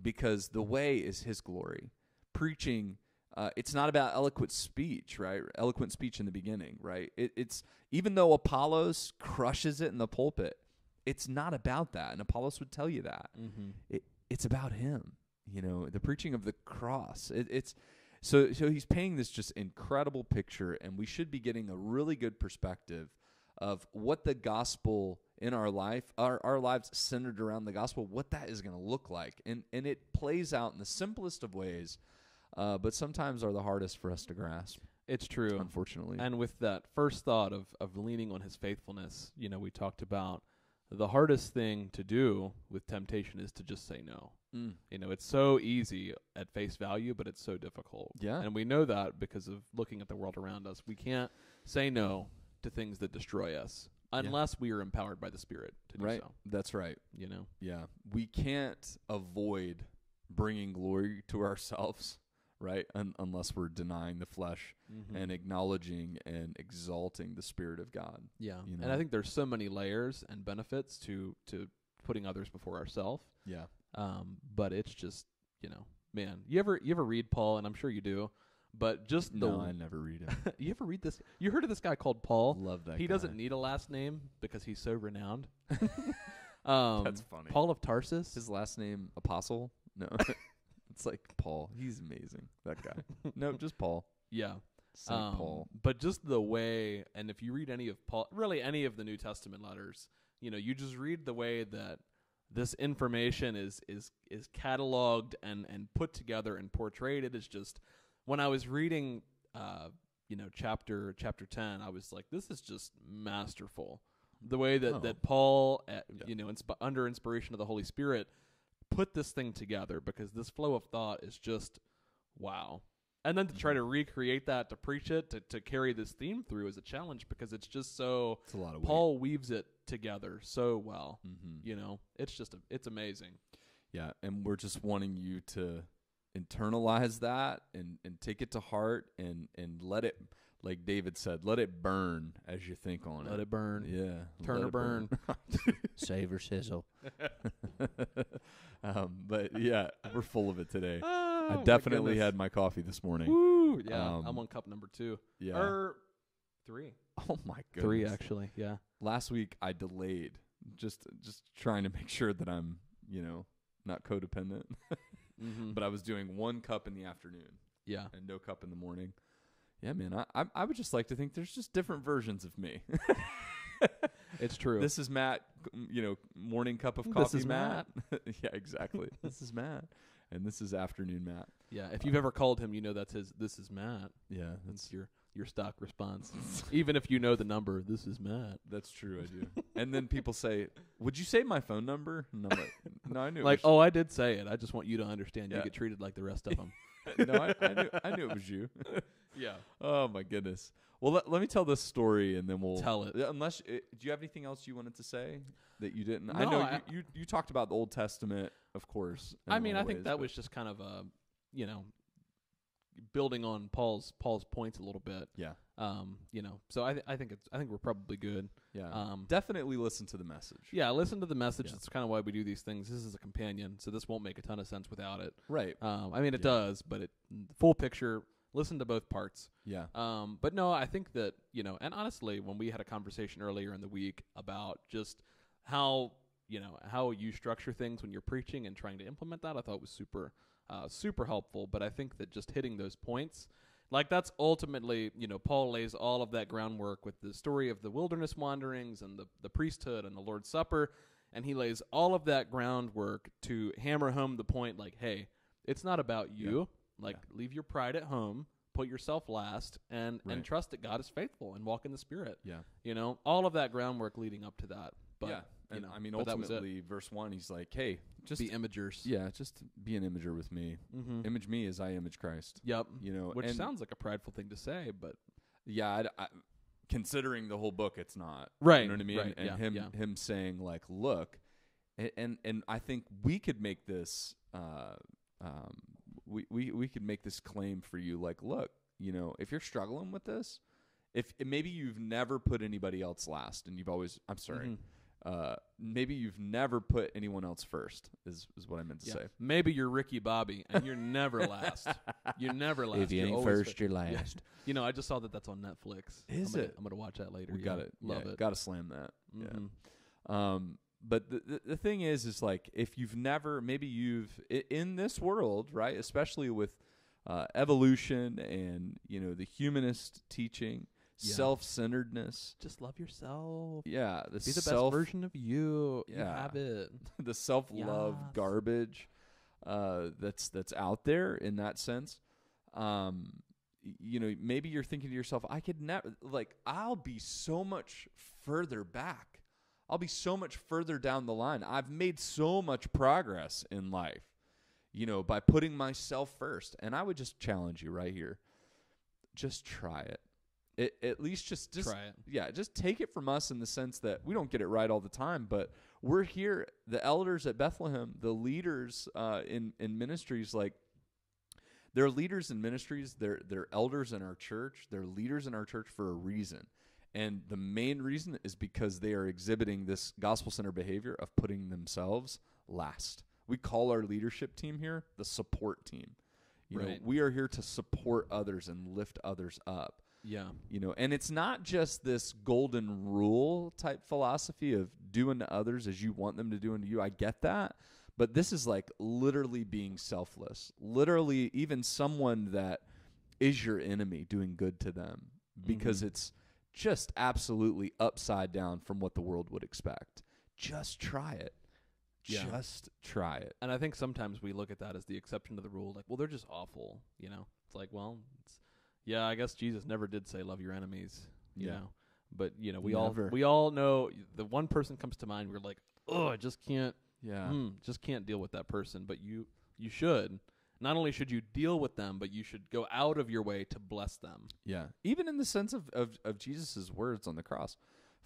[SPEAKER 2] because the way is his glory. Preaching uh, it's not about eloquent speech, right? Eloquent speech in the beginning, right? It, it's even though Apollos crushes it in the pulpit, it's not about that, and Apollos would tell you that
[SPEAKER 1] Mhm.
[SPEAKER 2] it, it's about him you know the preaching of the cross it, it's so so he's painting this just incredible picture and we should be getting a really good perspective of what the gospel in our life our, our lives centered around the gospel what that is going to look like. And and it plays out in the simplest of ways uh, but sometimes are the hardest for us to grasp
[SPEAKER 1] it's true.
[SPEAKER 2] unfortunately.
[SPEAKER 1] And with that first thought of, of leaning on his faithfulness, you know, we talked about the hardest thing to do with temptation is to just say no.
[SPEAKER 2] Mm.
[SPEAKER 1] You know, it's so easy at face value, but it's so difficult.
[SPEAKER 2] Yeah.
[SPEAKER 1] And we know that because of looking at the world around us. We can't say no to things that destroy us unless we are empowered by the Spirit to do
[SPEAKER 2] right
[SPEAKER 1] so.
[SPEAKER 2] that's right
[SPEAKER 1] You know?
[SPEAKER 2] Yeah, we can't avoid bringing glory to ourselves, right? Un- unless we're denying the flesh
[SPEAKER 1] Mm-hmm.
[SPEAKER 2] and acknowledging and exalting the Spirit of God.
[SPEAKER 1] yeah.
[SPEAKER 2] you
[SPEAKER 1] And? I think there's so many layers and benefits to, to putting others before ourselves.
[SPEAKER 2] Yeah,
[SPEAKER 1] Um, but it's just, you know, man, you ever you ever read Paul, and I'm sure you do, but just the
[SPEAKER 2] no, I never read it. (laughs)
[SPEAKER 1] you ever read this? You heard of this guy called Paul?
[SPEAKER 2] Love that.
[SPEAKER 1] he
[SPEAKER 2] guy.
[SPEAKER 1] doesn't need a last name because he's so renowned. (laughs) um,
[SPEAKER 2] That's funny.
[SPEAKER 1] Paul of Tarsus.
[SPEAKER 2] His last name Apostle? No, (laughs) it's like Paul. He's amazing. That guy. (laughs) no, just Paul.
[SPEAKER 1] yeah,
[SPEAKER 2] Saint
[SPEAKER 1] Um,
[SPEAKER 2] Paul.
[SPEAKER 1] But just the way, and if you read any of Paul, really any of the New Testament letters, you know, you just read the way that this information is is is cataloged and and put together and portrayed. It is just when I was reading, uh, you know, chapter chapter ten, I was like, this is just masterful. The way that
[SPEAKER 2] Oh.
[SPEAKER 1] that Paul, uh,
[SPEAKER 2] Yeah.
[SPEAKER 1] you know, insp- under inspiration of the Holy Spirit, put this thing together because this flow of thought is just wow. And then to try to recreate that, to preach it, to, to carry this theme through is a challenge because it's just so
[SPEAKER 2] It's a lot of
[SPEAKER 1] Paul weaves it together so well.
[SPEAKER 2] hmm
[SPEAKER 1] You know, it's just a, it's amazing.
[SPEAKER 2] Yeah, and we're just wanting you to internalize that and and take it to heart and and let it, like David said, let it burn as you think on it.
[SPEAKER 1] Let it burn.
[SPEAKER 2] Yeah,
[SPEAKER 1] Turn or
[SPEAKER 2] it burn. (laughs)
[SPEAKER 3] Save or sizzle. (laughs)
[SPEAKER 2] um, but yeah, we're full of it today. (laughs)
[SPEAKER 1] Oh,
[SPEAKER 2] I definitely
[SPEAKER 1] goodness.
[SPEAKER 2] had my coffee this morning.
[SPEAKER 1] Woo! Yeah,
[SPEAKER 2] Um,
[SPEAKER 1] I'm on cup number two
[SPEAKER 2] Yeah.
[SPEAKER 1] or three.
[SPEAKER 2] oh my goodness.
[SPEAKER 1] Three actually. Yeah.
[SPEAKER 2] Last week I delayed, just just trying to make sure that I'm, you know, not codependent.
[SPEAKER 1] Mm-hmm.
[SPEAKER 2] but I was doing one cup in the afternoon
[SPEAKER 1] yeah.
[SPEAKER 2] and no cup in the morning. Yeah, man. I I, I would just like to think there's just different versions of me. (laughs)
[SPEAKER 1] It's true.
[SPEAKER 2] This is Matt, mm, you know, morning cup of coffee, This
[SPEAKER 1] is
[SPEAKER 2] Matt. (laughs) yeah, exactly. (laughs) this is Matt, and this is afternoon Matt.
[SPEAKER 1] yeah. If you've ever called him, you know that's his. This is Matt.
[SPEAKER 2] Yeah,
[SPEAKER 1] That's your your stock response. Even if you know the number, this is Matt.
[SPEAKER 2] that's true. I do. and then people say, "Would you say my phone number?" And I'm like, "No, I knew."
[SPEAKER 1] Like,
[SPEAKER 2] it was
[SPEAKER 1] oh, I did say it. I just want you to understand.
[SPEAKER 2] Yeah.
[SPEAKER 1] You get treated like the rest of them.
[SPEAKER 2] no, I, I knew. I knew it was you.
[SPEAKER 1] Yeah.
[SPEAKER 2] Oh my goodness. Well, let, let me tell this story, and then we'll
[SPEAKER 1] Tell it.
[SPEAKER 2] Unless, uh, do you have anything else you wanted to say that you didn't? I
[SPEAKER 1] No,
[SPEAKER 2] know
[SPEAKER 1] I-
[SPEAKER 2] you, you you talked about the Old Testament, of course. in
[SPEAKER 1] I
[SPEAKER 2] a
[SPEAKER 1] mean,
[SPEAKER 2] lot
[SPEAKER 1] I
[SPEAKER 2] of
[SPEAKER 1] think
[SPEAKER 2] ways,
[SPEAKER 1] that
[SPEAKER 2] but-
[SPEAKER 1] was just kind of a, you know, building on Paul's Paul's points a little bit.
[SPEAKER 2] yeah,
[SPEAKER 1] Um, you know, so I th- I think it's I think we're probably good.
[SPEAKER 2] yeah.
[SPEAKER 1] Um,
[SPEAKER 2] Definitely listen to the message.
[SPEAKER 1] yeah, listen to the message.
[SPEAKER 2] Yeah.
[SPEAKER 1] That's kind of why we do these things. This is a companion, so this won't make a ton of sense without it.
[SPEAKER 2] Right.
[SPEAKER 1] Um, I mean, it
[SPEAKER 2] Yeah.
[SPEAKER 1] does, but it full picture. Listen to both parts.
[SPEAKER 2] Yeah.
[SPEAKER 1] Um, but no, I think that you know, and honestly, when we had a conversation earlier in the week about just how you know how you structure things when you're preaching and trying to implement that, I thought was super, uh, super helpful. But I think that just hitting those points, like that's ultimately, you know, Paul lays all of that groundwork with the story of the wilderness wanderings and the the priesthood and the Lord's Supper, and he lays all of that groundwork to hammer home the point, like, hey, it's not about you. Like, leave your pride at home, put yourself last, and
[SPEAKER 2] Right.
[SPEAKER 1] and trust that God is faithful and walk in the Spirit.
[SPEAKER 2] Yeah.
[SPEAKER 1] You know, all of that groundwork leading up to that. But
[SPEAKER 2] yeah.
[SPEAKER 1] you know,
[SPEAKER 2] I mean,
[SPEAKER 1] but that was it.
[SPEAKER 2] ultimately, verse one, he's like, "Hey, just
[SPEAKER 1] be imagers.
[SPEAKER 2] yeah, just be an imager with me.
[SPEAKER 1] Mm-hmm.
[SPEAKER 2] Image me as I image Christ."
[SPEAKER 1] Yep.
[SPEAKER 2] You know,
[SPEAKER 1] Which
[SPEAKER 2] and
[SPEAKER 1] sounds like a prideful thing to say, but
[SPEAKER 2] yeah, I'd- I, considering the whole book, it's not
[SPEAKER 1] Right,
[SPEAKER 2] You know what I mean?
[SPEAKER 1] right,
[SPEAKER 2] and
[SPEAKER 1] yeah,
[SPEAKER 2] him
[SPEAKER 1] yeah.
[SPEAKER 2] him saying like, "Look," and, and and I think we could make this. Uh, um, we, we we could make this claim for you. Like, look, you know, if you're struggling with this, if maybe you've never put anybody else last, and you've always, I'm sorry,
[SPEAKER 1] Mhm.
[SPEAKER 2] uh, maybe you've never put anyone else first. Is is what I meant to
[SPEAKER 1] yeah.
[SPEAKER 2] say.
[SPEAKER 1] maybe you're Ricky Bobby and you're never last. You're never (laughs) last.
[SPEAKER 3] if you
[SPEAKER 1] You're
[SPEAKER 3] ain't first, you're
[SPEAKER 1] Yeah.
[SPEAKER 3] last. (laughs)
[SPEAKER 1] You know, I just saw that that's on Netflix.
[SPEAKER 2] Is
[SPEAKER 1] I'm gonna,
[SPEAKER 2] it?
[SPEAKER 1] I'm gonna watch that later.
[SPEAKER 2] We
[SPEAKER 1] yeah.
[SPEAKER 2] got it.
[SPEAKER 1] Love
[SPEAKER 2] yeah,
[SPEAKER 1] it.
[SPEAKER 2] Got to slam that. Yeah.
[SPEAKER 1] Mhm.
[SPEAKER 2] Um, but the, the the thing is, is like if you've never, maybe you've in this world, right? Especially with uh, evolution and you know the humanist teaching,
[SPEAKER 1] Yeah.
[SPEAKER 2] self-centeredness.
[SPEAKER 1] Just love yourself.
[SPEAKER 2] Yeah, the
[SPEAKER 1] Be the
[SPEAKER 2] self,
[SPEAKER 1] best version of you. You
[SPEAKER 2] Yeah.
[SPEAKER 1] have it. (laughs)
[SPEAKER 2] the self-love
[SPEAKER 1] Yes.
[SPEAKER 2] garbage uh, that's that's out there in that sense. Um, you know, maybe you're thinking to yourself, I could never like I'll be so much further back. I'll be so much further down the line. I've made so much progress in life, you know, by putting myself first. And I would just challenge you right here. Just try it. It at least just just
[SPEAKER 1] Try it.
[SPEAKER 2] yeah, just take it from us in the sense that we don't get it right all the time, but we're here, the elders at Bethlehem, the leaders uh, in in ministries, like they're leaders in ministries. They're they're elders in our church. They're leaders in our church for a reason, and the main reason is because they are exhibiting this gospel center behavior of putting themselves last. We call our leadership team here the support team. You know,
[SPEAKER 1] Right.
[SPEAKER 2] we are here to support others and lift others up
[SPEAKER 1] Yeah.
[SPEAKER 2] you know and it's not just this golden rule type philosophy of doing to others as you want them to do unto you i get that but this is like literally being selfless literally even someone that is your enemy doing good to them because
[SPEAKER 1] Mhm.
[SPEAKER 2] it's just absolutely upside down from what the world would expect. Just try it.
[SPEAKER 1] Yeah.
[SPEAKER 2] Just try it.
[SPEAKER 1] And I think sometimes we look at that as the exception to the rule. Like, well, they're just awful. You know, it's like, well, it's, yeah, I guess Jesus never did say love your enemies. You
[SPEAKER 2] Yeah.
[SPEAKER 1] know, but you know, we
[SPEAKER 2] Never.
[SPEAKER 1] all we all know the one person comes to mind. We're like, oh, I just can't,
[SPEAKER 2] Yeah.
[SPEAKER 1] mm, just can't deal with that person. But you you should. Not only should you deal with them, but you should go out of your way to bless them.
[SPEAKER 2] Yeah. Even in the sense of, of, of Jesus' words on the cross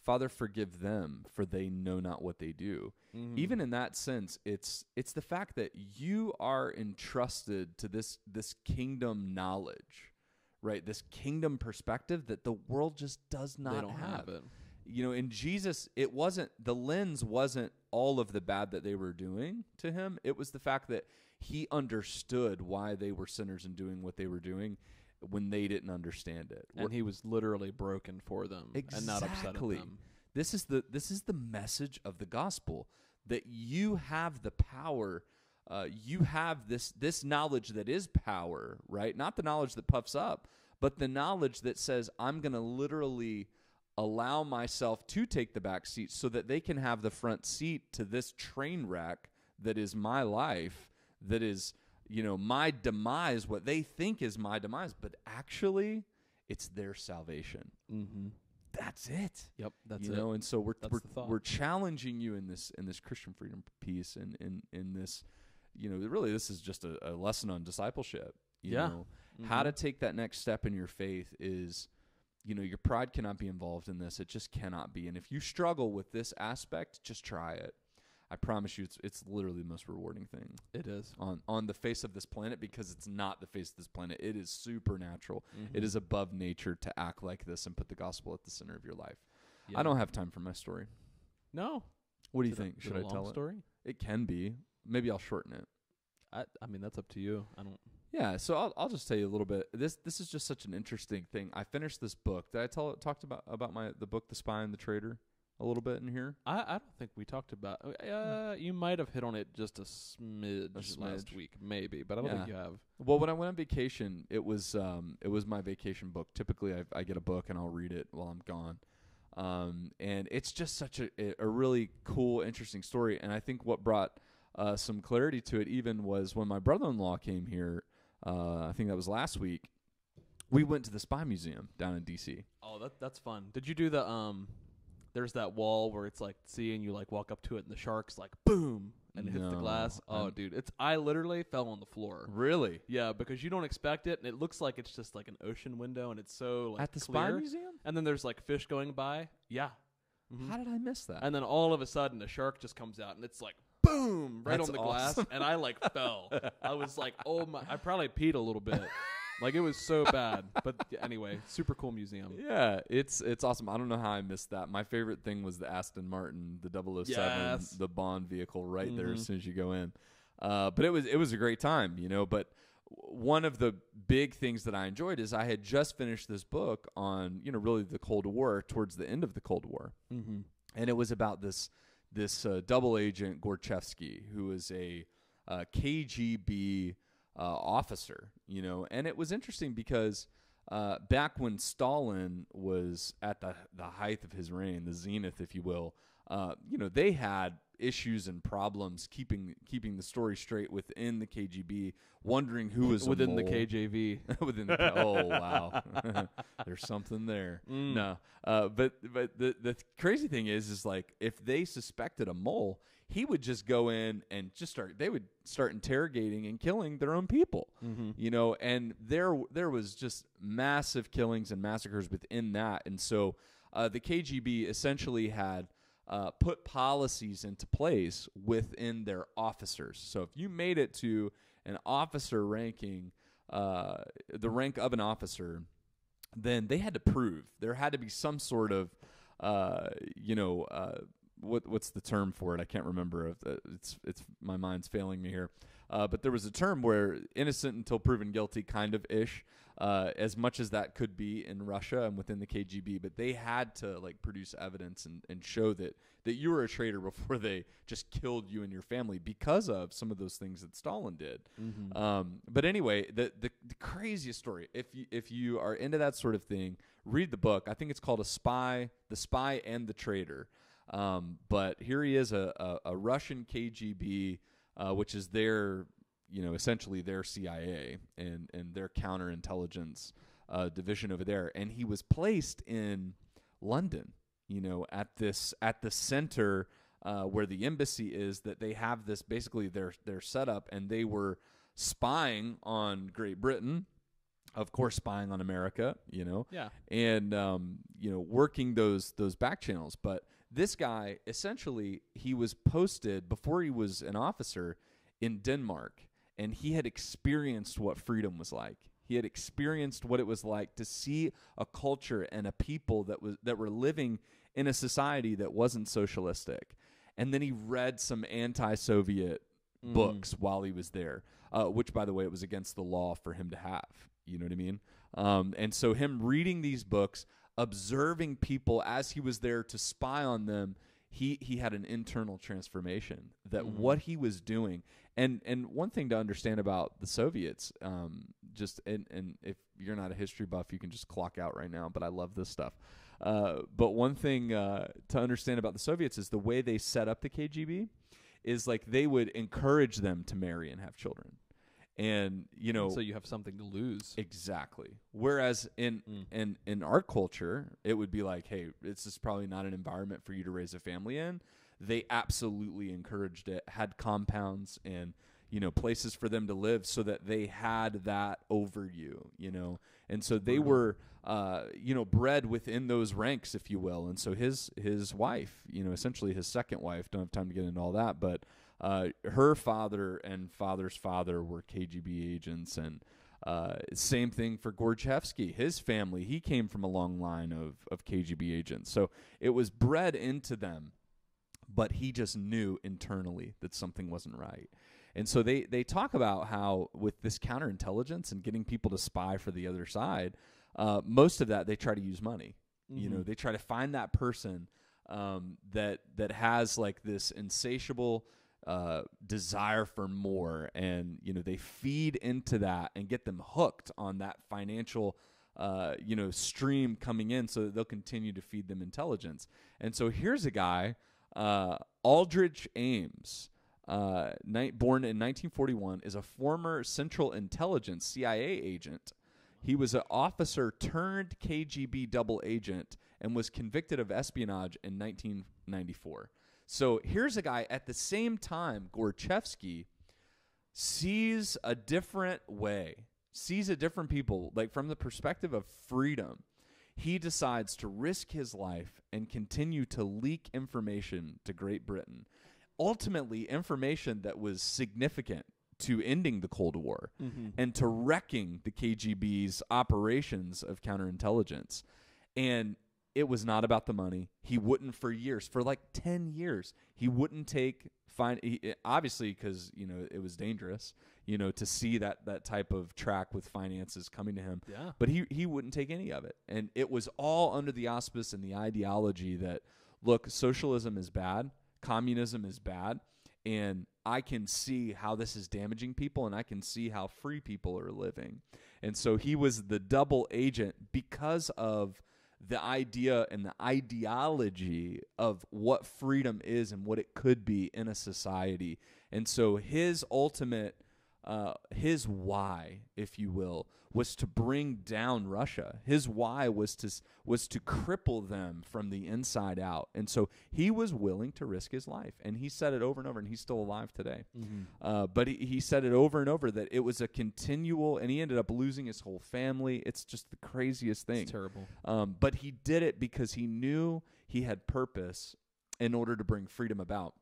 [SPEAKER 2] Father, forgive them, for they know not what they do.
[SPEAKER 1] Mm-hmm.
[SPEAKER 2] Even in that sense, it's it's the fact that you are entrusted to this this kingdom knowledge, right? This kingdom perspective that the world just does not
[SPEAKER 1] they don't have, it.
[SPEAKER 2] you know in jesus it wasn't the lens wasn't all of the bad that they were doing to him it was the fact that he understood why they were sinners and doing what they were doing when they didn't understand it
[SPEAKER 1] And he was literally broken for them and not upset at
[SPEAKER 2] Exactly.
[SPEAKER 1] them.
[SPEAKER 2] this is the this is the message of the gospel that you have the power uh, you have this this knowledge that is power right not the knowledge that puffs up but the knowledge that says i'm going to literally allow myself to take the back seat so that they can have the front seat to this train wreck that is my life that is you know my demise what they think is my demise but actually it's their salvation.
[SPEAKER 1] Mm-hmm.
[SPEAKER 2] that's it.
[SPEAKER 1] Yep, that's
[SPEAKER 2] you
[SPEAKER 1] it.
[SPEAKER 2] know and so we're
[SPEAKER 1] That's
[SPEAKER 2] we're, we're challenging you in this in this christian freedom piece and in in this you know really this is just a, a lesson on discipleship you
[SPEAKER 1] Yeah.
[SPEAKER 2] know. How to take that next step in your faith is you know your pride cannot be involved in this. It just cannot be. And if you struggle with this aspect just try it i promise you it's it's literally the most rewarding thing
[SPEAKER 1] It is.
[SPEAKER 2] on on the face of this planet because it's not the face of this planet it is supernatural
[SPEAKER 1] Mm-hmm.
[SPEAKER 2] it is above nature to act like this and put the gospel at the center of your life
[SPEAKER 1] Yeah.
[SPEAKER 2] I don't have time for my story.
[SPEAKER 1] No.
[SPEAKER 2] What do you
[SPEAKER 1] it a-
[SPEAKER 2] think? Should
[SPEAKER 1] I
[SPEAKER 2] I
[SPEAKER 1] a long
[SPEAKER 2] tell it?
[SPEAKER 1] story?
[SPEAKER 2] It can be. Maybe I'll shorten it.
[SPEAKER 1] I I mean that's up to you. I don't.
[SPEAKER 2] Yeah, so I'll I'll just tell you a little bit. This this is just such an interesting thing. I finished this book. Did I tell talked about about my the book The Spy and the Traitor a little bit in here?
[SPEAKER 1] I I don't think we talked about. Uh, you might have hit on it just a smidge,
[SPEAKER 2] A
[SPEAKER 1] last week, maybe, but I don't think you have.
[SPEAKER 2] Well, when I went on vacation, it was um it was my vacation book. Typically, I I get a book and I'll read it while I'm gone. Um, and it's just such a a really cool, interesting story. And I think what brought uh, some clarity to it even was when my brother-in-law came here. Uh, I think that was last week. We went to the Spy Museum down in D.C.
[SPEAKER 1] Oh, that that's fun. Did you do the um? There's that wall where it's like see and you like walk up to it and the shark's like boom and it hits the
[SPEAKER 2] No,
[SPEAKER 1] glass. Oh,
[SPEAKER 2] I'm-
[SPEAKER 1] dude, it's I literally fell on the floor.
[SPEAKER 2] Really?
[SPEAKER 1] Yeah, because you don't expect it and it looks like it's just like an ocean window and it's so like
[SPEAKER 2] At the
[SPEAKER 1] clear.
[SPEAKER 2] Spy Museum?
[SPEAKER 1] And then there's like fish going by. Yeah. Mhm.
[SPEAKER 2] How did I miss that?
[SPEAKER 1] And then all of a sudden, a shark just comes out, and it's like boom right
[SPEAKER 2] That's
[SPEAKER 1] on the glass,
[SPEAKER 2] awesome.
[SPEAKER 1] and I like fell. I was like, oh my! I probably peed a little bit. (laughs) like it was so bad. But anyway, super cool museum.
[SPEAKER 2] Yeah, it's it's awesome. I don't know how I missed that. My favorite thing was the Aston Martin, the 007,
[SPEAKER 1] Yes.
[SPEAKER 2] the Bond vehicle right there
[SPEAKER 1] Mhm.
[SPEAKER 2] as soon as you go in. Uh, but it was it was a great time, you know. But one of the big things that I enjoyed is I had just finished this book on you know really the Cold War towards the end of the Cold War,
[SPEAKER 1] Mm-hmm.
[SPEAKER 2] and it was about this this uh, double agent Gordievsky who is a uh, KGB uh, officer, you know, and it was interesting because uh, back when Stalin was at the the height of his reign, the zenith, if you will, uh, you know, they had issues and problems keeping keeping the story straight within the KGB, wondering who was
[SPEAKER 1] within the. (laughs) KJV.
[SPEAKER 2] within the oh wow (laughs) there's something there
[SPEAKER 1] Mm.
[SPEAKER 2] no uh, but but the the crazy thing is is like if they suspected a mole he would just go in and just start they would start interrogating and killing their own people
[SPEAKER 1] Mm-hmm.
[SPEAKER 2] you know and there there was just massive killings and massacres within that. And so uh, the KGB essentially had uh, put policies into place within their officers. So if you made it to an officer ranking uh, the rank of an officer then they had to prove. There had to be some sort of uh, you know uh, what what's the term for it I can't remember uh, it's it's my mind's failing me here Uh, but there was a term where innocent until proven guilty, kind of ish, uh, as much as that could be in Russia and within the KGB. But they had to like produce evidence and, and show that that you were a traitor (laughs) before they just killed you and your family because of some of those things that Stalin did.
[SPEAKER 1] Mm-hmm.
[SPEAKER 2] Um, but anyway, the, the the craziest story. If you if you are into that sort of thing, read the book. I think it's called A Spy, The Spy and the Traitor. Um, but here he is, a a, a Russian KGB, uh, which is their you know essentially their CIA and and their counterintelligence uh, division over there, and he was placed in London. You know, at this at the center uh, where the embassy is, that they have this basically their their setup, and they were spying on Great Britain, of course, spying on America. You know,
[SPEAKER 1] Yeah.
[SPEAKER 2] and um, you know working those those back channels. But this guy essentially he was posted before he was an officer in Denmark, and he had experienced what freedom was like. He had experienced what it was like to see a culture and a people that was that were living in a society that wasn't socialistic. And then he read some anti-Soviet books while he was there, uh, which, by the way, it was against the law for him to have. You know what I mean? Um, and so, him reading these books, observing people as he was there to spy on them, he he had an internal transformation. That what he was doing, and and one thing to understand about the Soviets, um, just and and if you're not a history buff, you can just clock out right now. But I love this stuff. Uh, but one thing uh, to understand about the Soviets is the way they set up the KGB is like they would encourage them to marry and have children. And you know,
[SPEAKER 1] so you have something to lose.
[SPEAKER 2] exactly. Whereas in
[SPEAKER 1] Mm.
[SPEAKER 2] in in our culture, it would be like, hey, this is probably not an environment for you to raise a family in. They absolutely encouraged it, had compounds and you know places for them to live, so that they had that over you, you know, and so they
[SPEAKER 1] Brutal.
[SPEAKER 2] were uh, you know bred within those ranks, if you will. And so his his wife, you know, essentially his second wife, don't have time to get into all that, but uh, her father and father's father were KGB agents, and uh, same thing for Gordievsky. His family, he came from a long line of, of KGB agents. So it was bred into them, but he just knew internally that something wasn't right. And so they, they talk about how, with this counterintelligence and getting people to spy for the other side, uh, most of that they try to use money. You know,
[SPEAKER 1] Mhm.
[SPEAKER 2] they try to find that person um, that that has like this insatiable uh, desire for more, and you know they feed into that and get them hooked on that financial, uh, you know, stream coming in, so that they'll continue to feed them intelligence. And so here's a guy, uh, Aldrich Ames. Uh, born in 1941, is a former Central Intelligence CIA agent. He was an officer turned KGB double agent and was convicted of espionage in 1994. So here's a guy at the same time, Gordievsky sees a different way, sees a different people, like from the perspective of freedom. He decides to risk his life and continue to leak information to Great Britain. Ultimately, information that was significant to ending the Cold War
[SPEAKER 1] Mhm.
[SPEAKER 2] and to wrecking the KGB's operations of counterintelligence. And it was not about the money. He wouldn't for years, for like 10 years, he wouldn't take fine he, eh, obviously because, you know, it was dangerous, you know, to see that that type of track with finances coming to him.
[SPEAKER 1] Yeah.
[SPEAKER 2] But he he wouldn't take any of it. And it was all under the auspice and the ideology that look, socialism is bad, communism is bad, and I can see how this is damaging people and I can see how free people are living. And so he was the double agent because of the idea and the ideology of what freedom is and what it could be in a society. And so his ultimate uh, his why, if you will, was to bring down Russia. His why was to was to cripple them from the inside out, and so he was willing to risk his life. And he said it over and over, and he's still alive today.
[SPEAKER 1] Mhm.
[SPEAKER 2] Uh, but he, he said it over and over that it was a continual, and he ended up losing his whole family. It's just the craziest thing.
[SPEAKER 1] It's terrible.
[SPEAKER 2] Um, but he did it because he knew he had purpose in order to bring freedom about.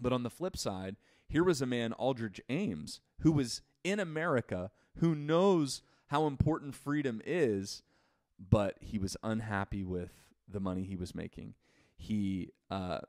[SPEAKER 2] But on the flip side, here was a man, Aldrich Ames, who was in America, who knows how important freedom is, but he was unhappy with the money he was making. He uh,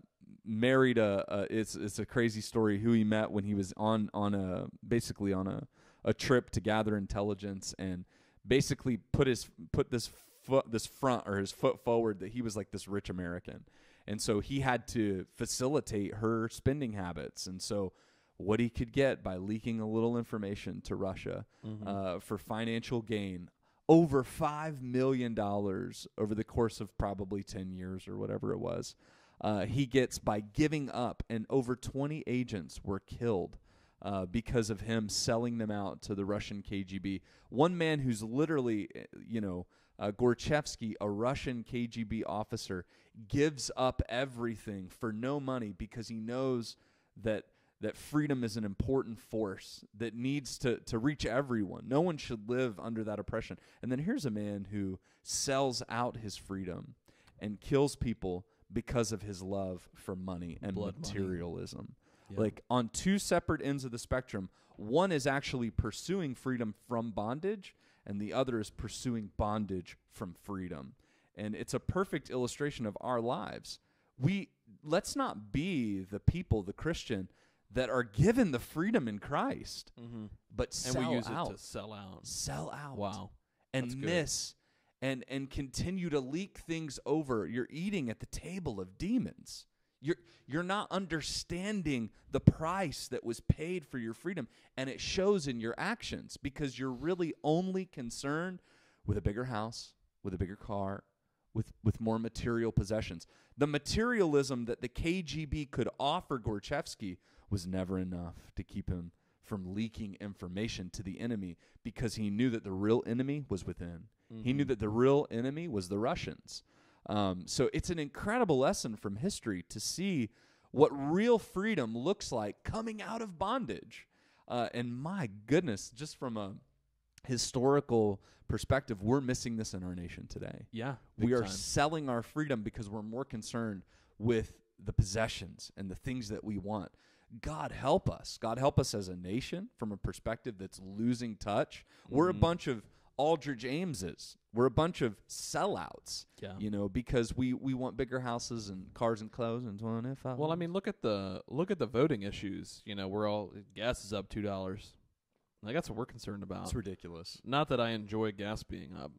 [SPEAKER 2] married a, a it's it's a crazy story who he met when he was on on a basically on a a trip to gather intelligence and basically put his put this foot this front or his foot forward that he was like this rich American. And so he had to facilitate her spending habits. And so what he could get by leaking a little information to Russia
[SPEAKER 1] Mm-hmm.
[SPEAKER 2] uh, for financial gain over $5 million over the course of probably 10 years or whatever it was. Uh, he gets by giving up, and over 20 agents were killed uh, because of him selling them out to the Russian KGB. One man who's literally, uh, you know, uh, Gordievsky, a Russian KGB officer, gives up everything for no money because he knows that that freedom is an important force that needs to to reach everyone. No one should live under that oppression. And then here's a man who sells out his freedom and kills people because of his love for money and
[SPEAKER 1] Blood money.
[SPEAKER 2] materialism.
[SPEAKER 1] Yeah.
[SPEAKER 2] Like on two separate ends of the spectrum, one is actually pursuing freedom from bondage and the other is pursuing bondage from freedom. And it's a perfect illustration of our lives. We let's not be the people, the Christian that are given the freedom in Christ,
[SPEAKER 1] mm-hmm.
[SPEAKER 2] but
[SPEAKER 1] and
[SPEAKER 2] sell
[SPEAKER 1] we use
[SPEAKER 2] out,
[SPEAKER 1] it to sell out.
[SPEAKER 2] sell out,
[SPEAKER 1] Wow.
[SPEAKER 2] and
[SPEAKER 1] That's good.
[SPEAKER 2] miss and and continue to leak things over. You're eating at the table of demons. You're you're not understanding the price that was paid for your freedom, and it shows in your actions because you're really only concerned with a bigger house, with a bigger car, with with more material possessions. The materialism that the KGB could offer Gordievsky was never enough to keep him from leaking information to the enemy because he knew that the real enemy was within. He knew that the real enemy was the Russians. Um, so it's an incredible lesson from history to see what real freedom looks like coming out of bondage. Uh, and my goodness, just from a historical perspective, we're missing this in our nation today.
[SPEAKER 1] Yeah.
[SPEAKER 2] we are
[SPEAKER 1] time.
[SPEAKER 2] selling our freedom because we're more concerned with the possessions and the things that we want. God help us. God help us as a nation from a perspective that's losing touch. We're a
[SPEAKER 1] Mhm.
[SPEAKER 2] bunch of Aldrich Ameses. We're a bunch of sellouts.
[SPEAKER 1] Yeah.
[SPEAKER 2] You know, because we we want bigger houses and cars and clothes and twenty five.
[SPEAKER 1] Well, I mean, look at the look at the voting issues. You know, we're all gas is up two dollars. Like that's what we're concerned about.
[SPEAKER 2] it's ridiculous.
[SPEAKER 1] Not that I enjoy gas being up,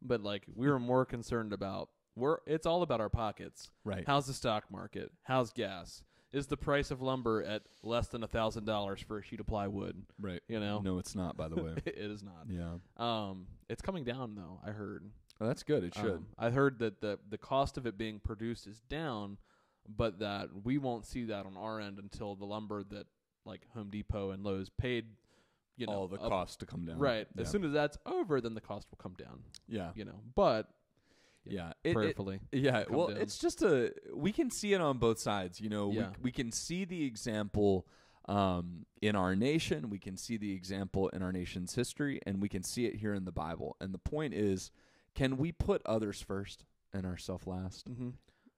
[SPEAKER 1] but like we were more concerned about we're it's all about our pockets.
[SPEAKER 2] Right.
[SPEAKER 1] How's the stock market? How's gas? Is the price of lumber at less than a thousand dollars for a sheet of plywood?
[SPEAKER 2] right.
[SPEAKER 1] You know,
[SPEAKER 2] No, it's not. By the way. (laughs)
[SPEAKER 1] it is not.
[SPEAKER 2] yeah.
[SPEAKER 1] Um, it's coming down though. I heard.
[SPEAKER 2] Oh, that's good. It should.
[SPEAKER 1] Um, I heard that the the cost of it being produced is down, but that we won't see that on our end until the lumber that like Home Depot and Lowe's paid, you know,
[SPEAKER 2] All the
[SPEAKER 1] up-
[SPEAKER 2] costs to come down.
[SPEAKER 1] Right.
[SPEAKER 2] Yeah.
[SPEAKER 1] As soon as that's over, then the cost will come down.
[SPEAKER 2] yeah.
[SPEAKER 1] You know, but
[SPEAKER 2] Yeah. It- it- Yeah, well,
[SPEAKER 1] down.
[SPEAKER 2] it's just a we can see it on both sides. You know,
[SPEAKER 1] Yeah.
[SPEAKER 2] we we can see the example um, in our nation. We can see the example in our nation's history, and we can see it here in the Bible. And the point is, can we put others first and ourselves last?
[SPEAKER 1] mm-hmm.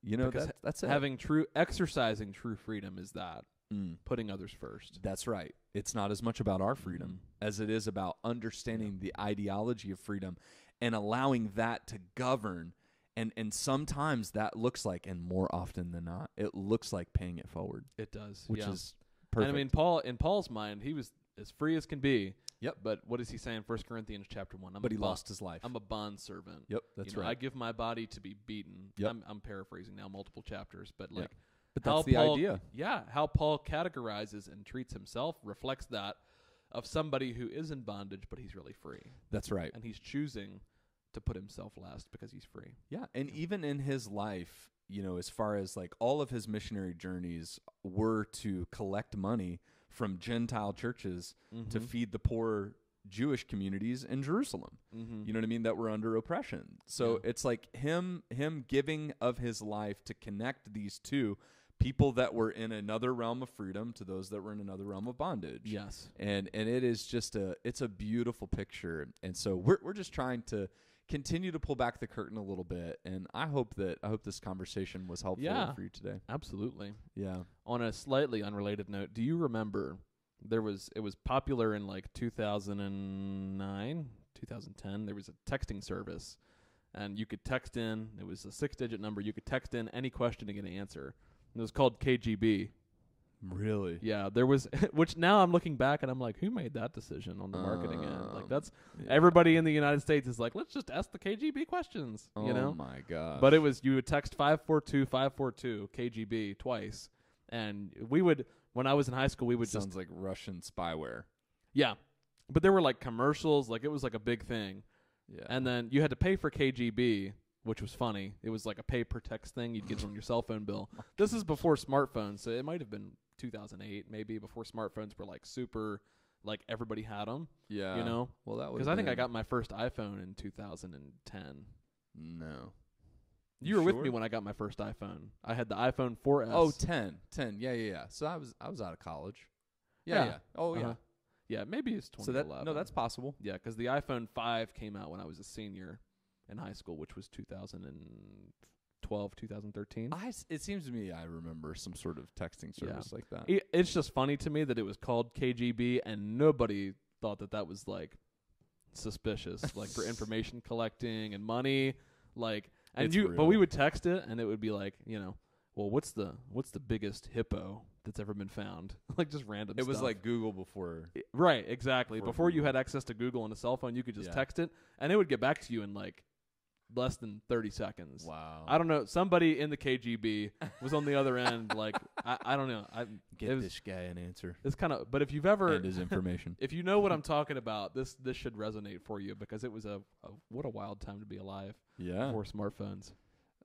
[SPEAKER 2] You know,
[SPEAKER 1] Because
[SPEAKER 2] that's it.
[SPEAKER 1] having true exercising true freedom is that
[SPEAKER 2] Mm,
[SPEAKER 1] putting others first.
[SPEAKER 2] that's right. It's not as much about our freedom
[SPEAKER 1] Mhm.
[SPEAKER 2] as it is about understanding the ideology of freedom and allowing that to govern. And and sometimes that looks like, and more often than not, it looks like paying it forward.
[SPEAKER 1] It does,
[SPEAKER 2] which
[SPEAKER 1] yeah.
[SPEAKER 2] is perfect.
[SPEAKER 1] And I mean, Paul in Paul's mind, he was as free as can be.
[SPEAKER 2] Yep.
[SPEAKER 1] But what does he say in First Corinthians chapter one? I'm
[SPEAKER 2] but he
[SPEAKER 1] bond-
[SPEAKER 2] lost his life.
[SPEAKER 1] I'm a bond servant.
[SPEAKER 2] yep, that's
[SPEAKER 1] you know,
[SPEAKER 2] right.
[SPEAKER 1] I give my body to be beaten.
[SPEAKER 2] Yep.
[SPEAKER 1] I'm, I'm paraphrasing now, multiple chapters, but like
[SPEAKER 2] but
[SPEAKER 1] how
[SPEAKER 2] that's the
[SPEAKER 1] Paul-
[SPEAKER 2] idea.
[SPEAKER 1] Yeah, how Paul categorizes and treats himself reflects that of somebody who is in bondage, but he's really free,
[SPEAKER 2] That's right.
[SPEAKER 1] and he's choosing to put himself last because he's free.
[SPEAKER 2] Yeah, and even in his life, you know, as far as like all of his missionary journeys were to collect money from Gentile churches to
[SPEAKER 1] Mhm.
[SPEAKER 2] feed the poor Jewish communities in Jerusalem.
[SPEAKER 1] Mhm.
[SPEAKER 2] You know what I mean? That were under oppression. So
[SPEAKER 1] Yeah.
[SPEAKER 2] it's like him him giving of his life to connect these two people that were in another realm of freedom to those that were in another realm of bondage.
[SPEAKER 1] yes,
[SPEAKER 2] and and it is just a it's a beautiful picture and so we're we're just trying to continue to pull back the curtain a little bit and i hope that i hope this conversation was helpful
[SPEAKER 1] Yeah.
[SPEAKER 2] for you today
[SPEAKER 1] absolutely.
[SPEAKER 2] yeah
[SPEAKER 1] On a slightly unrelated note, do you remember there was it was popular in like 2009, 2010. There was a texting service, and you could text in. It was a six-digit number. You could text in any question to get an answer. It was called KGB.
[SPEAKER 2] Really?
[SPEAKER 1] Yeah, there was (laughs) which now I'm looking back and I'm like, who made that decision on the marketing end?
[SPEAKER 2] Um,
[SPEAKER 1] Like that's
[SPEAKER 2] Yeah.
[SPEAKER 1] everybody in the United States is like, let's just ask the KGB questions,
[SPEAKER 2] Oh
[SPEAKER 1] you know?
[SPEAKER 2] my god.
[SPEAKER 1] But it was you would text 542 542 KGB twice and we would when I was in high school we would just
[SPEAKER 2] sounds like Russian spyware.
[SPEAKER 1] yeah. But there were like commercials, like it was like a big thing.
[SPEAKER 2] Yeah.
[SPEAKER 1] And then you had to pay for KGB, which was funny. It was like a pay per text thing you'd get on your cell phone bill. This is before smartphones, so it might have been 2008, maybe before smartphones were like super, like everybody had them.
[SPEAKER 2] yeah.
[SPEAKER 1] you know,
[SPEAKER 2] Well, that was because
[SPEAKER 1] I think I got my first iPhone in 2010.
[SPEAKER 2] no.
[SPEAKER 1] You, were with me when I got my first iPhone. I had the iPhone 4S.
[SPEAKER 2] Oh, 10. 10. Yeah, yeah, yeah. So I was I was out of college. Yeah,
[SPEAKER 1] Yeah.
[SPEAKER 2] yeah. Oh, yeah.
[SPEAKER 1] Uh-huh. yeah, maybe it's
[SPEAKER 2] So
[SPEAKER 1] 2011.
[SPEAKER 2] that no, that's possible.
[SPEAKER 1] yeah, because the iPhone 5 came out when I was a senior in high school, which was 2012, 2013.
[SPEAKER 2] I s- it seems to me I remember some sort of texting
[SPEAKER 1] Yeah.
[SPEAKER 2] service like that.
[SPEAKER 1] It's just funny to me that it was called KGB and nobody thought that that was like suspicious, (laughs) like for information collecting and money, like and
[SPEAKER 2] It's
[SPEAKER 1] you. But we would text it and it would be like, you know, well, what's the what's the biggest hippo that's ever been found? (laughs) like just random.
[SPEAKER 2] it was
[SPEAKER 1] stuff.
[SPEAKER 2] like Google before.
[SPEAKER 1] Right, exactly.
[SPEAKER 2] Before
[SPEAKER 1] Before you
[SPEAKER 2] Google.
[SPEAKER 1] had access to Google on a cell phone, you could just
[SPEAKER 2] Yeah.
[SPEAKER 1] text it and it would get back to you in like less than thirty seconds.
[SPEAKER 2] Wow.
[SPEAKER 1] I don't know. Somebody in the KGB was on the other end. (laughs) Like I, I don't know. I
[SPEAKER 3] Get
[SPEAKER 1] was,
[SPEAKER 3] this guy an answer.
[SPEAKER 1] it's kind of. But if you've ever,
[SPEAKER 2] and his (laughs) information.
[SPEAKER 1] if you know what I'm talking about, this this should resonate for you because it was a, a what a wild time to be alive
[SPEAKER 2] yeah.
[SPEAKER 1] before smartphones.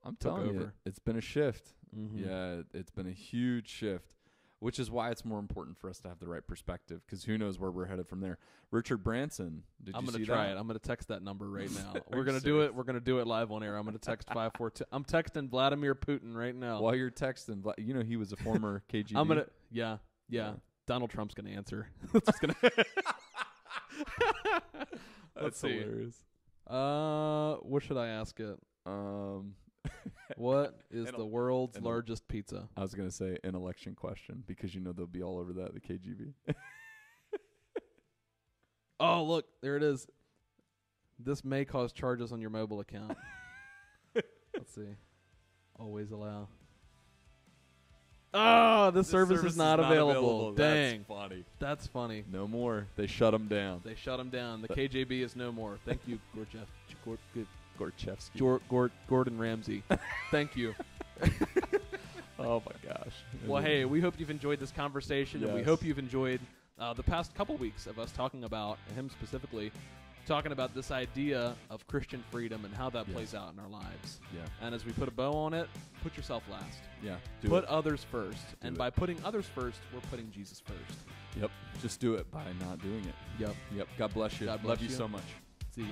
[SPEAKER 2] I'm telling you,
[SPEAKER 1] over.
[SPEAKER 2] it's been a shift.
[SPEAKER 1] Mm-hmm.
[SPEAKER 2] Yeah, it's been a huge shift, which is why it's more important for us to have the right perspective because who knows where we're headed from there. Richard Branson, did
[SPEAKER 1] I'm
[SPEAKER 2] you
[SPEAKER 1] gonna
[SPEAKER 2] see
[SPEAKER 1] try
[SPEAKER 2] that?
[SPEAKER 1] it. I'm gonna text that number right now. (laughs) We're gonna do it. We're gonna do it live on air. I'm gonna text (laughs) five four two. I'm texting Vladimir Putin right now.
[SPEAKER 2] While you're texting, Vla- you know he was a former KGB. (laughs)
[SPEAKER 1] I'm gonna. Yeah, yeah.
[SPEAKER 2] Yeah.
[SPEAKER 1] Donald Trump's gonna answer. It's gonna.
[SPEAKER 2] That's
[SPEAKER 1] see.
[SPEAKER 2] hilarious.
[SPEAKER 1] Uh, what should I ask it?
[SPEAKER 2] Um, (laughs)
[SPEAKER 1] What is the world's
[SPEAKER 2] an-
[SPEAKER 1] largest pizza?
[SPEAKER 2] I was gonna say an election question because you know they'll be all over that the KGB. (laughs)
[SPEAKER 1] Oh, look, there it is. This may cause charges on your mobile account. (laughs) Let's see. Always allow. Oh, ah, the service, is not, available. Dang,
[SPEAKER 2] That's funny.
[SPEAKER 1] that's funny.
[SPEAKER 2] No more. They shut them down.
[SPEAKER 1] They shut him down. The KJB is no more. Thank you, Gorjeff. Gor- Gor-
[SPEAKER 2] Gordievsky.
[SPEAKER 1] Jor- Gordon Ramsay. (laughs) Thank you. (laughs)
[SPEAKER 2] oh my gosh.
[SPEAKER 1] Well, hey, we hope you've enjoyed this conversation, and we
[SPEAKER 2] Yes.
[SPEAKER 1] hope you've enjoyed uh, the past couple weeks of us talking about him specifically, talking about this idea of Christian freedom and how that
[SPEAKER 2] Yes.
[SPEAKER 1] plays out in our lives.
[SPEAKER 2] Yeah.
[SPEAKER 1] And as we put a bow on it, put yourself last.
[SPEAKER 2] Yeah. Do
[SPEAKER 1] put
[SPEAKER 2] it.
[SPEAKER 1] others first, and
[SPEAKER 2] it.
[SPEAKER 1] by putting others first, we're putting Jesus first.
[SPEAKER 2] Yep. Just do it by not doing it.
[SPEAKER 1] Yep.
[SPEAKER 2] Yep. God bless you.
[SPEAKER 1] God
[SPEAKER 2] Love
[SPEAKER 1] bless
[SPEAKER 2] you
[SPEAKER 1] you.
[SPEAKER 2] so much.
[SPEAKER 1] See ya.